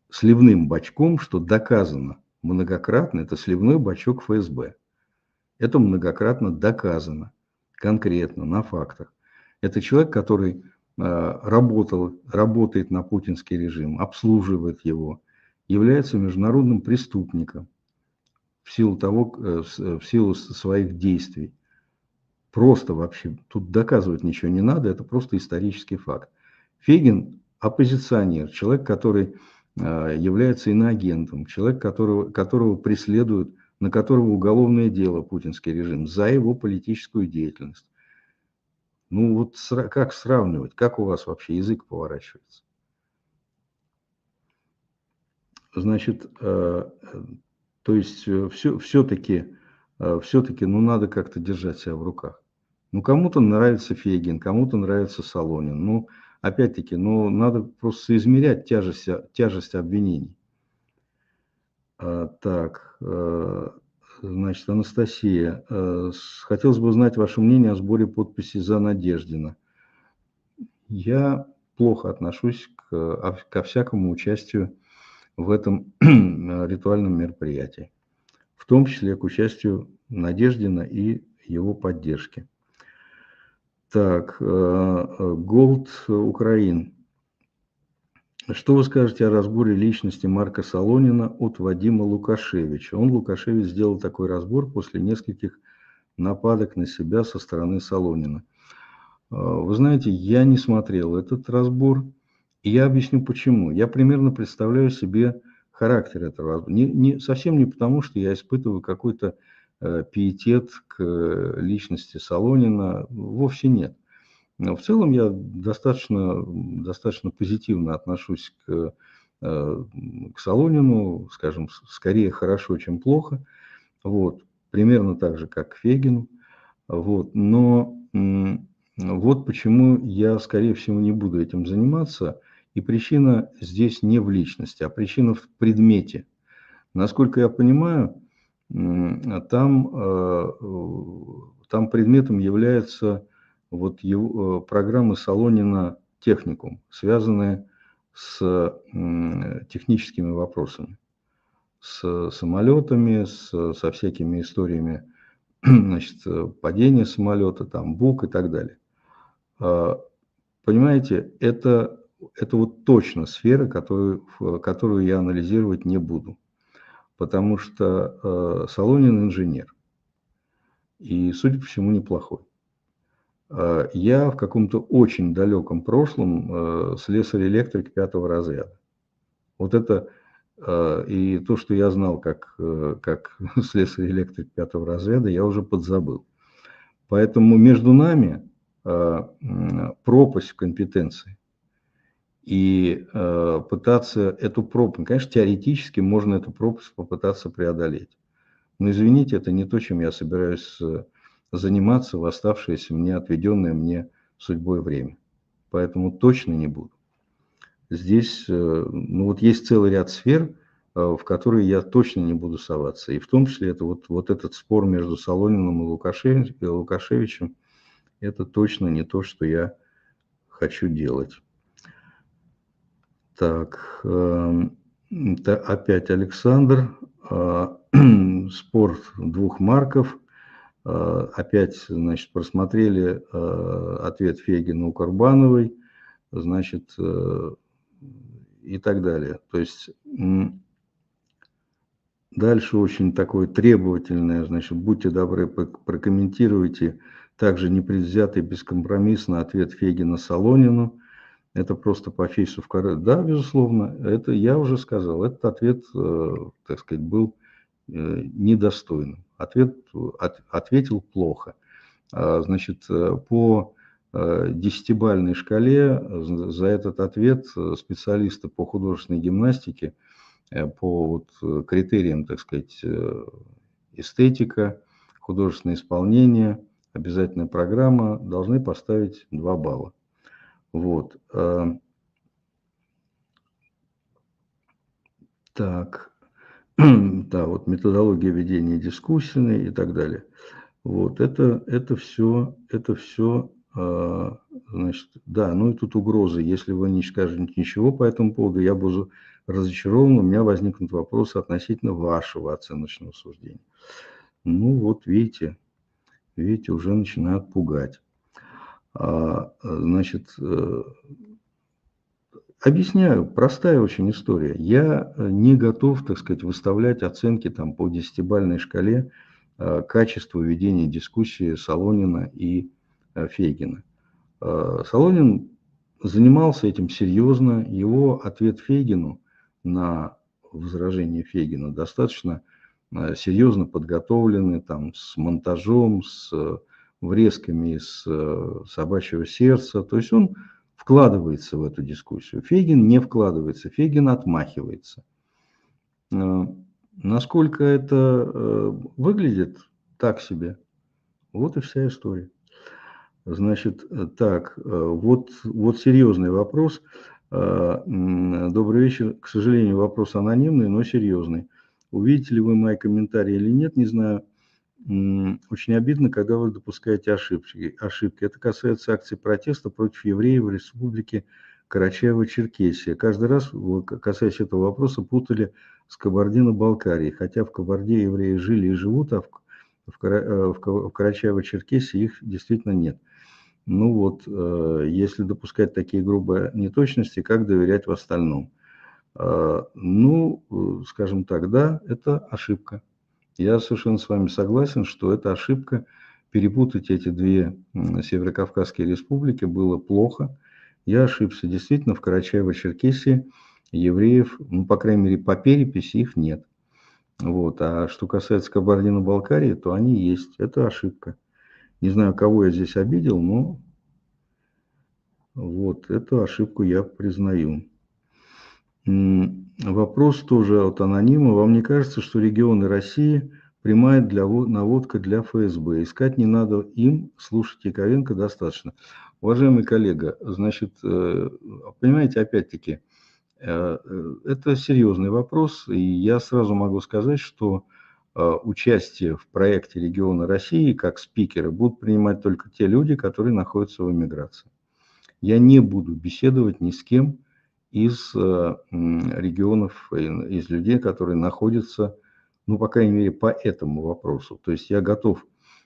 Speaker 1: сливным бачком, что доказано многократно, это сливной бачок ФСБ. Это многократно доказано, конкретно, на фактах. Это человек, который работал, работает на путинский режим, обслуживает его, является международным преступником в силу, того, э, в силу своих действий. Просто вообще, тут доказывать ничего не надо, это просто исторический факт. Фегин – оппозиционер, человек, который э, является иноагентом, человек, которого, которого преследуют, на которого уголовное дело путинский режим за его политическую деятельность. Ну вот как сравнивать, как у вас вообще язык поворачивается? Значит, э, то есть все, все-таки, все-таки, ну надо как-то держать себя в руках. Ну кому-то нравится Фегин, кому-то нравится Солонин. Ну опять-таки, ну надо просто измерять тяжесть, тяжесть обвинений. А, так, э, Значит, Анастасия, э, хотелось бы узнать ваше мнение о сборе подписей за Надеждина. Я плохо отношусь к, ко всякому участию в этом ритуальном мероприятии, в том числе к участию Надеждина и его поддержки. Так, Голд э, Украин. Что вы скажете о разборе личности Марка Солонина от Вадима Лукашевича? Он, Лукашевич, сделал такой разбор после нескольких нападок на себя со стороны Солонина. А, вы знаете, я не смотрел этот разбор, и я объясню почему. Я примерно представляю себе характер этого разбора. Не, не, совсем не потому, что я испытываю какой-то э, пиетет к э, личности Солонина, вовсе нет. Но в целом я достаточно, достаточно позитивно отношусь к, э, к Солонину, скажем, скорее хорошо, чем плохо. Вот. Примерно так же, как к Фегину. Вот. Но вот почему я, скорее всего, не буду этим заниматься. И причина здесь не в личности, а причина в предмете. Насколько я понимаю, там, э, там предметом является вот его, э, программы Солонина техникум, связанные с техническими вопросами, с самолетами, с, со всякими историями значит, падения самолета, там, бук и так далее. А, понимаете, это, это вот точно сфера, которую, которую я анализировать не буду, потому что э, Солонин инженер, и, судя по всему, неплохой. Э, я в каком-то очень далеком прошлом э, слесарь-электрик пятого разряда. Вот это э, и то, что я знал как, как слесарь-электрик пятого разряда, я уже подзабыл. Поэтому между нами пропасть в компетенции. И пытаться эту пропасть, конечно, теоретически можно эту пропасть попытаться преодолеть. Но извините, это не то, чем я собираюсь заниматься в оставшееся мне, отведенное мне судьбой время. Поэтому точно не буду. Здесь, э, ну вот есть целый ряд сфер, э, в которые я точно не буду соваться. И в том числе это вот, вот этот спор между Солониным и Лукашевичем, и Лукашевичем, это точно не то, что я хочу делать. Так, эм, это опять Александр. Э, спор двух марков. Э, опять, значит, просмотрели э, ответ Фегина у Карбановой, значит, э, и так далее. То есть дальше очень такое требовательное, значит, будьте добры, прокомментируйте также непредвзятый, бескомпромиссный ответ Фегина Солонину. Это просто по фейсу в коры. Да, безусловно, это я уже сказал. Этот ответ, так сказать, был недостойным ответ, от, ответил плохо. А, значит, э, по э, десятибальной шкале за этот ответ специалисты по художественной гимнастике, э, по вот критериям, так сказать, эстетика, художественное исполнение, обязательная программа должны поставить 2 балла. Вот. Так, да, вот методология ведения дискуссии и так далее. Вот это, это все, это все, а, значит, да, ну и тут угрозы. Если вы не скажете ничего по этому поводу, я буду разочарован, у меня возникнут вопросы относительно вашего оценочного суждения. Ну вот видите, видите, уже начинают пугать. А, значит, э, Объясняю, простая очень история. Я э, не готов, так сказать, выставлять оценки там по десятибальной шкале э, качеству ведения дискуссии Солонина и э, Фейгина. Солонин занимался этим серьезно. Его ответ Фейгину на возражение Фейгина достаточно серьезно подготовленный, там, с монтажом, с врезками из собачьего сердца. То есть он вкладывается в эту дискуссию. Фейгин не вкладывается, Фейгин отмахивается. Э, насколько это э, выглядит так себе, вот и вся история. Значит, э, так, вот, вот серьезный вопрос. Добрый вечер. К сожалению, вопрос анонимный, но серьезный. Увидите ли вы мои комментарии или нет, не знаю очень обидно, когда вы допускаете ошибки. ошибки. Это касается акций протеста против евреев в республике Карачаево-Черкесия. Каждый раз, касаясь этого вопроса, путали с Кабардино-Балкарией, хотя в Кабарде евреи жили и живут, а в, в, э, в Карачаево-Черкесии их действительно нет. Ну вот, э, если допускать такие грубые неточности, как доверять в остальном? Э, ну, скажем так, да, это ошибка. Я совершенно с вами согласен, что это ошибка. Перепутать эти две северокавказские республики было плохо. Я ошибся. Действительно, в Карачаево-Черкесии евреев, ну, по крайней мере, по переписи их нет. Вот. А что касается Кабардино-Балкарии, то они есть. Это ошибка. Не знаю, кого я здесь обидел, но вот эту ошибку я признаю. Вопрос тоже от анонима. Вам не кажется, что регионы России прямая для, наводка для ФСБ? Искать не надо им, слушать Яковенко достаточно. Уважаемый коллега, значит, э, понимаете, опять-таки, э, э, это серьезный вопрос, и я сразу могу сказать, что участие в проекте региона России как спикеры будут принимать только те люди, которые находятся в эмиграции. я не буду беседовать ни с кем из регионов, из людей, которые находятся, ну, по крайней мере, по этому вопросу. То есть я готов,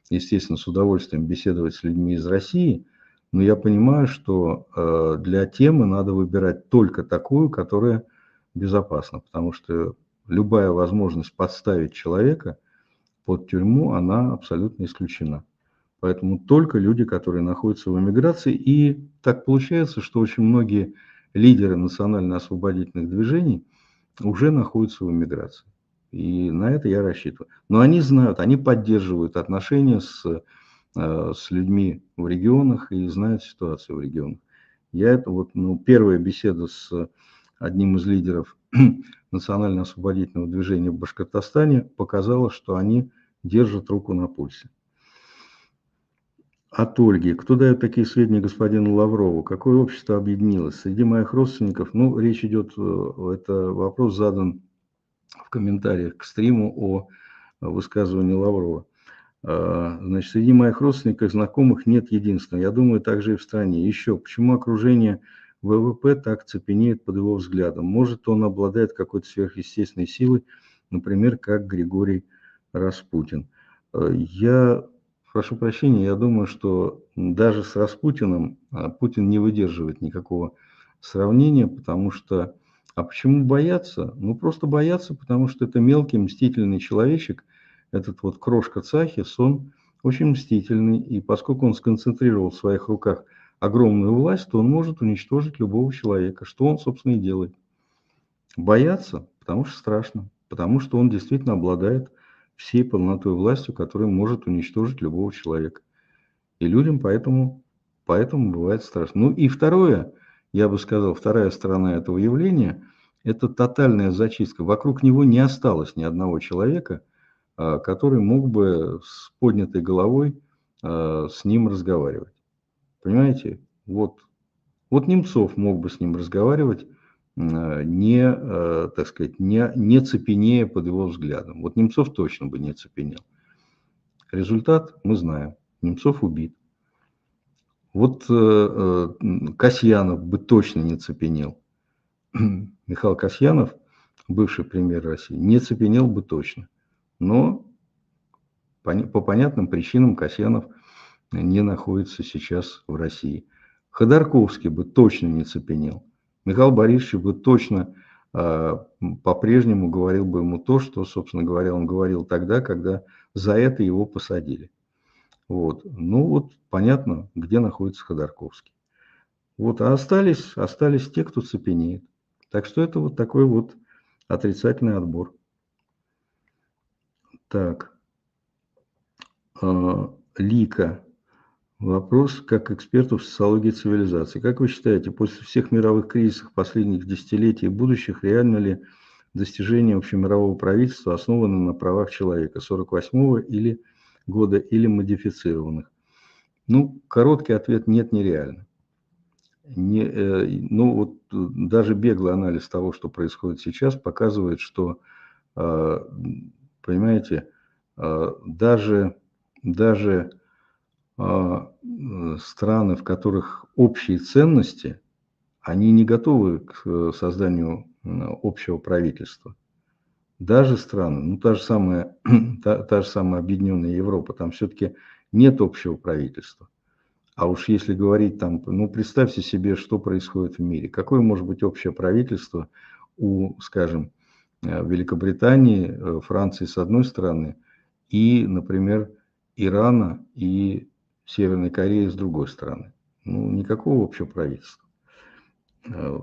Speaker 1: естественно, с удовольствием беседовать с людьми из России, но я понимаю, что для темы надо выбирать только такую, которая безопасна, потому что любая возможность подставить человека под тюрьму, она абсолютно исключена. Поэтому только люди, которые находятся в эмиграции. И так получается, что очень многие лидеры национально-освободительных движений уже находятся в эмиграции. И на это я рассчитываю. Но они знают, они поддерживают отношения с, э, с людьми в регионах и знают ситуацию в регионах. Я это вот, ну, первая беседа с одним из лидеров национально-освободительного движения в Башкортостане показала, что они держат руку на пульсе. От Ольги. Кто дает такие сведения господину Лаврову? Какое общество объединилось? Среди моих родственников, ну, речь идет, э, это вопрос задан в комментариях к стриму о высказывании Лаврова. А, значит, среди моих родственников, знакомых нет единственного. Я думаю, также и в стране. Еще, почему окружение ВВП так цепенеет под его взглядом. Может, он обладает какой-то сверхъестественной силой, например, как Григорий Распутин. Э, я прошу прощения, я думаю, что даже с Распутиным а, Путин не выдерживает никакого сравнения, потому что... А почему бояться? Ну, просто бояться, потому что это мелкий мстительный человечек, этот вот крошка Цахис, он очень мстительный, и поскольку он сконцентрировал в своих руках огромную власть, то он может уничтожить любого человека, что он, собственно, и делает. Бояться, потому что страшно, потому что он действительно обладает всей полнотой властью, которая может уничтожить любого человека. И людям поэтому, поэтому бывает страшно. Ну и второе, я бы сказал, вторая сторона этого явления – это тотальная зачистка. Вокруг него не осталось ни одного человека, а, который мог бы с поднятой головой а, с ним разговаривать. Понимаете? Вот, вот Немцов мог бы с ним разговаривать, не, э, так сказать, не, не цепенея под его взглядом. Вот Немцов точно бы не цепенел. Результат мы знаем. Немцов убит. Вот э, Касьянов бы точно не цепенел. Михаил Касьянов, бывший премьер России, не цепенел бы точно. Но по понятным причинам Касьянов – не находится сейчас в России. Ходорковский бы точно не цепенел. Михаил Борисович бы точно э, по-прежнему говорил бы ему то, что, собственно говоря, он говорил тогда, когда за это его посадили. Вот. Ну вот понятно, где находится Ходорковский. Вот, а остались, остались те, кто цепенеет. Так что это вот такой вот отрицательный отбор. Так. Э, Лика. Вопрос как эксперту в социологии цивилизации. Как вы считаете, после всех мировых кризисов последних десятилетий и будущих, реально ли достижение общемирового правительства основано на правах человека 48-го или года или модифицированных? Ну, короткий ответ – нет, нереально. Не, э, ну, вот даже беглый анализ того, что происходит сейчас, показывает, что, э, понимаете, э, даже, даже страны, в которых общие ценности, они не готовы к э, созданию общего правительства. Даже страны, ну та же самая, та, та же самая Объединенная Европа, там все-таки нет общего правительства. А уж если говорить там, ну представьте себе, что происходит в мире. Какое может быть общее правительство у, скажем, э, Великобритании, э, Франции с одной стороны и, например, Ирана и Северной Кореи с другой стороны. Ну, никакого общего правительства. Э,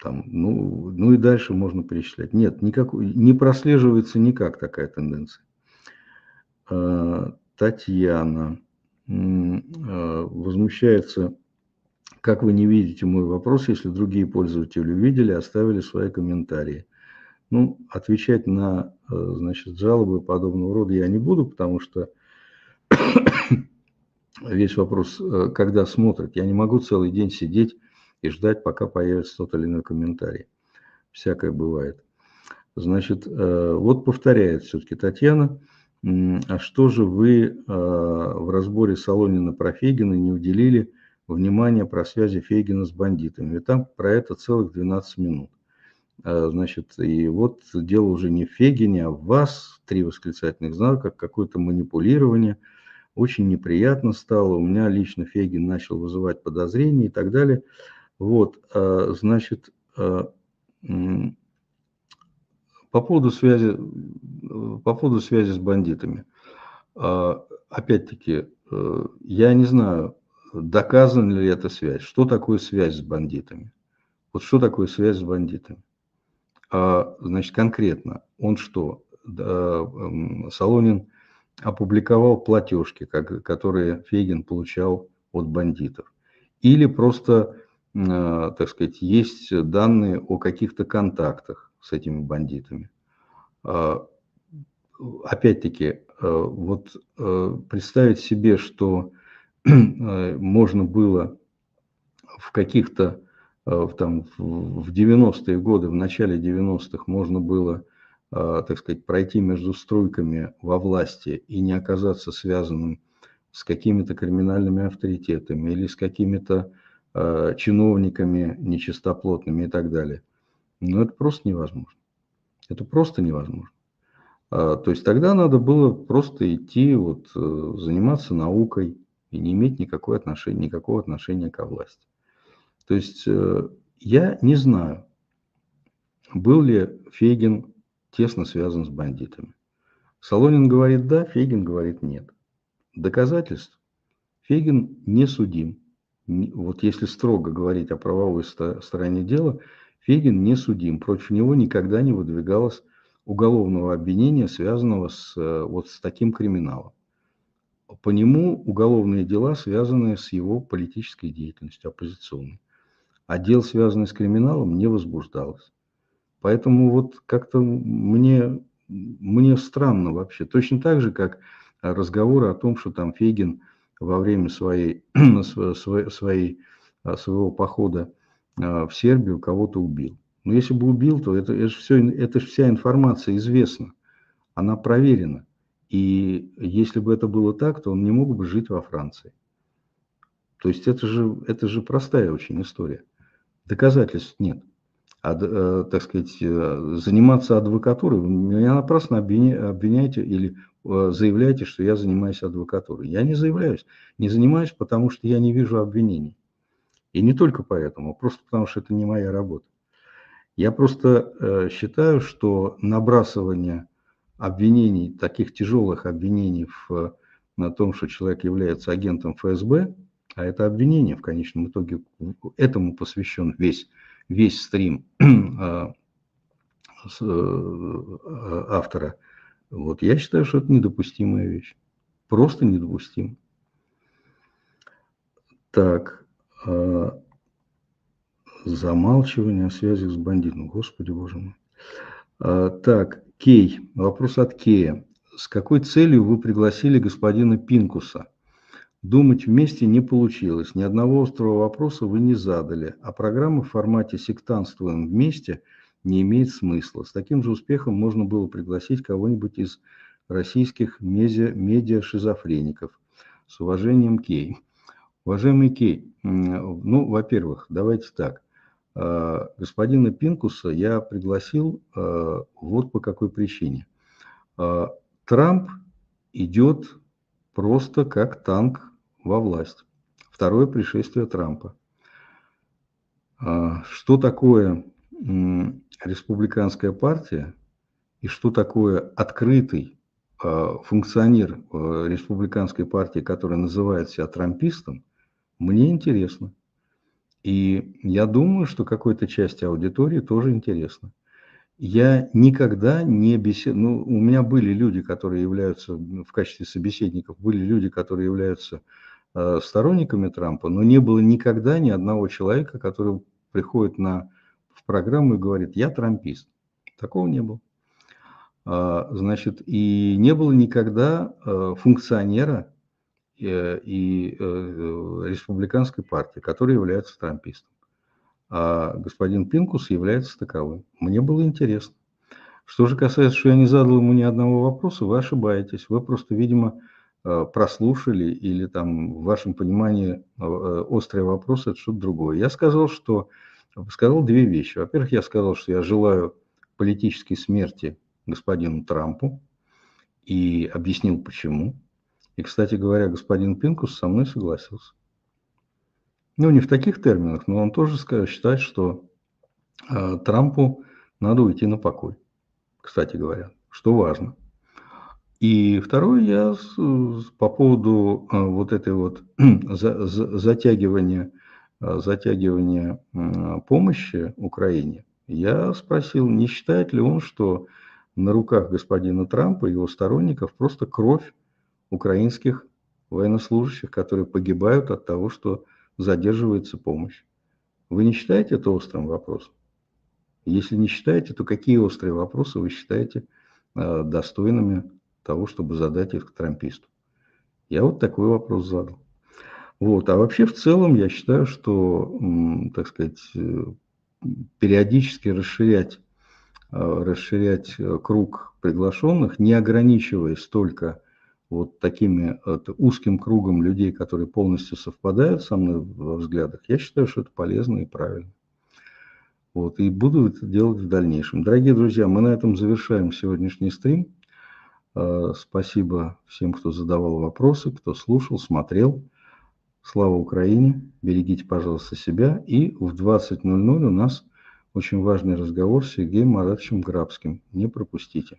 Speaker 1: там, ну, ну и дальше можно перечислять. Нет, никакой, не прослеживается никак такая тенденция. Э, Татьяна э, возмущается, как вы не видите мой вопрос, если другие пользователи увидели, оставили свои комментарии. Ну, отвечать на значит, жалобы подобного рода я не буду, потому что весь вопрос, э, когда смотрят. Я не могу целый день сидеть и ждать, пока появится тот или иной комментарий. Всякое бывает. Значит, э, вот повторяет все-таки Татьяна. А что же вы э, в разборе Солонина Профегина не уделили внимание про связи Фейгина с бандитами. И там про это целых 12 минут. Значит, и вот дело уже не в Фегине, а в вас, три восклицательных знака, какое-то манипулирование. Очень неприятно стало. У меня лично Фегин начал вызывать подозрения и так далее. Вот, а, значит, а, по поводу связи, по поводу связи с бандитами. Опять-таки, э, я не знаю, доказана ли эта связь. Что такое связь с бандитами? Вот что такое связь с бандитами? А, значит, конкретно, он что? Солонин опубликовал платежки, которые Фейгин получал от бандитов. Или просто, э, так сказать, есть данные о каких-то контактах с этими бандитами. А, опять-таки, э, вот э, представить себе, что можно было в каких-то Э, там, в 90-е годы, в начале 90-х можно было, э, так сказать, пройти между струйками во власти и не оказаться связанным с какими-то криминальными авторитетами или с какими-то э, чиновниками нечистоплотными и так далее. Но это просто невозможно. Это просто невозможно. То есть тогда надо было просто идти, вот, заниматься наукой и не иметь никакого отношения, никакого отношения к власти. То есть э, я не знаю, был ли Фейгин тесно связан с бандитами. Солонин говорит да, Фейгин говорит нет. Доказательств Фейгин не судим. Вот если строго говорить о правовой стороне дела, Фейгин не судим. Против него никогда не выдвигалось уголовного обвинения, связанного с, э, вот с таким криминалом. По нему уголовные дела, связанные с его политической деятельностью, оппозиционной а дел, связанных с криминалом, не возбуждалось. Поэтому вот как-то мне, мне странно вообще. Точно так же, как разговоры о том, что там Фейгин во время своей, своей, а, своего похода а, в Сербию кого-то убил. Но если бы убил, то это, это, все, это вся информация известна, она проверена. И если бы это было так, то он не мог бы жить во Франции. То есть это же, это же простая очень история. Доказательств нет. Э, так сказать, э, заниматься адвокатурой, вы меня напрасно обвиняете или э, заявляете, что я занимаюсь адвокатурой. Я не заявляюсь. Не занимаюсь, потому что я не вижу обвинений. И не только поэтому, просто потому что это не моя работа. Я просто считаю, что набрасывание обвинений, таких тяжелых обвинений в, на том, что человек является агентом ФСБ, а это обвинение в конечном итоге, этому посвящен весь, весь стрим а, э, автора. Вот я считаю, что это недопустимая вещь. Просто недопустим. Так, а, замалчивание о связях с бандитом. Господи, боже мой. А, так, Кей, вопрос от Кея. С какой целью вы пригласили господина Пинкуса? Думать вместе не получилось, ни одного острого вопроса вы не задали, а программа в формате «сектантствуем вместе» не имеет смысла. С таким же успехом можно было пригласить кого-нибудь из российских медиа, медиа-шизофреников. С уважением, Кей. Уважаемый Кей, ну, во-первых, давайте так. А, господина Пинкуса я пригласил а, вот по какой причине. А, Трамп идет просто как танк во власть. Второе пришествие Трампа. А, что такое республиканская партия и что такое открытый а, функционер а, республиканской партии, который называет себя трампистом, мне интересно. И я думаю, что какой-то части аудитории тоже интересно. Я никогда не беседовал, ну, у меня были люди, которые являются в качестве собеседников, были люди, которые являются Э, сторонниками Трампа, но не было никогда ни одного человека, который приходит на, в программу и говорит, я трампист. Такого не было. А, значит, и не было никогда э, функционера э, и республиканской партии, который является трампистом. А господин Пинкус является таковым. Мне было интересно. Что же касается, что я не задал ему ни одного вопроса, вы ошибаетесь. Вы просто, видимо, прослушали или там в вашем понимании острые вопросы – это что-то другое. Я сказал, что сказал две вещи. Во-первых, я сказал, что я желаю политической смерти господину Трампу и объяснил почему. И, кстати говоря, господин Пинкус со мной согласился. Ну, не в таких терминах, но он тоже считает, что э, Трампу надо уйти на покой, кстати говоря, что важно. И второе, я по поводу э, вот этой вот за, за, затягивания, э, затягивания помощи Украине, я спросил, не считает ли он, что на руках господина Трампа и его сторонников просто кровь украинских военнослужащих, которые погибают от того, что задерживается помощь. Вы не считаете это острым вопросом? Если не считаете, то какие острые вопросы вы считаете э, достойными того, чтобы задать их трамписту? Я вот такой вопрос задал. Вот. А вообще в целом я считаю, что, так сказать, э, периодически расширять, э, расширять круг приглашенных, не ограничиваясь только вот такими вот, узким кругом людей, которые полностью совпадают со мной во взглядах, я считаю, что это полезно и правильно. Вот, и буду это делать в дальнейшем. Дорогие друзья, мы на этом завершаем сегодняшний стрим. А, спасибо всем, кто задавал вопросы, кто слушал, смотрел. Слава Украине! Берегите, пожалуйста, себя. И в 20.00 у нас очень важный разговор с Сергеем Маратовичем Грабским. Не пропустите.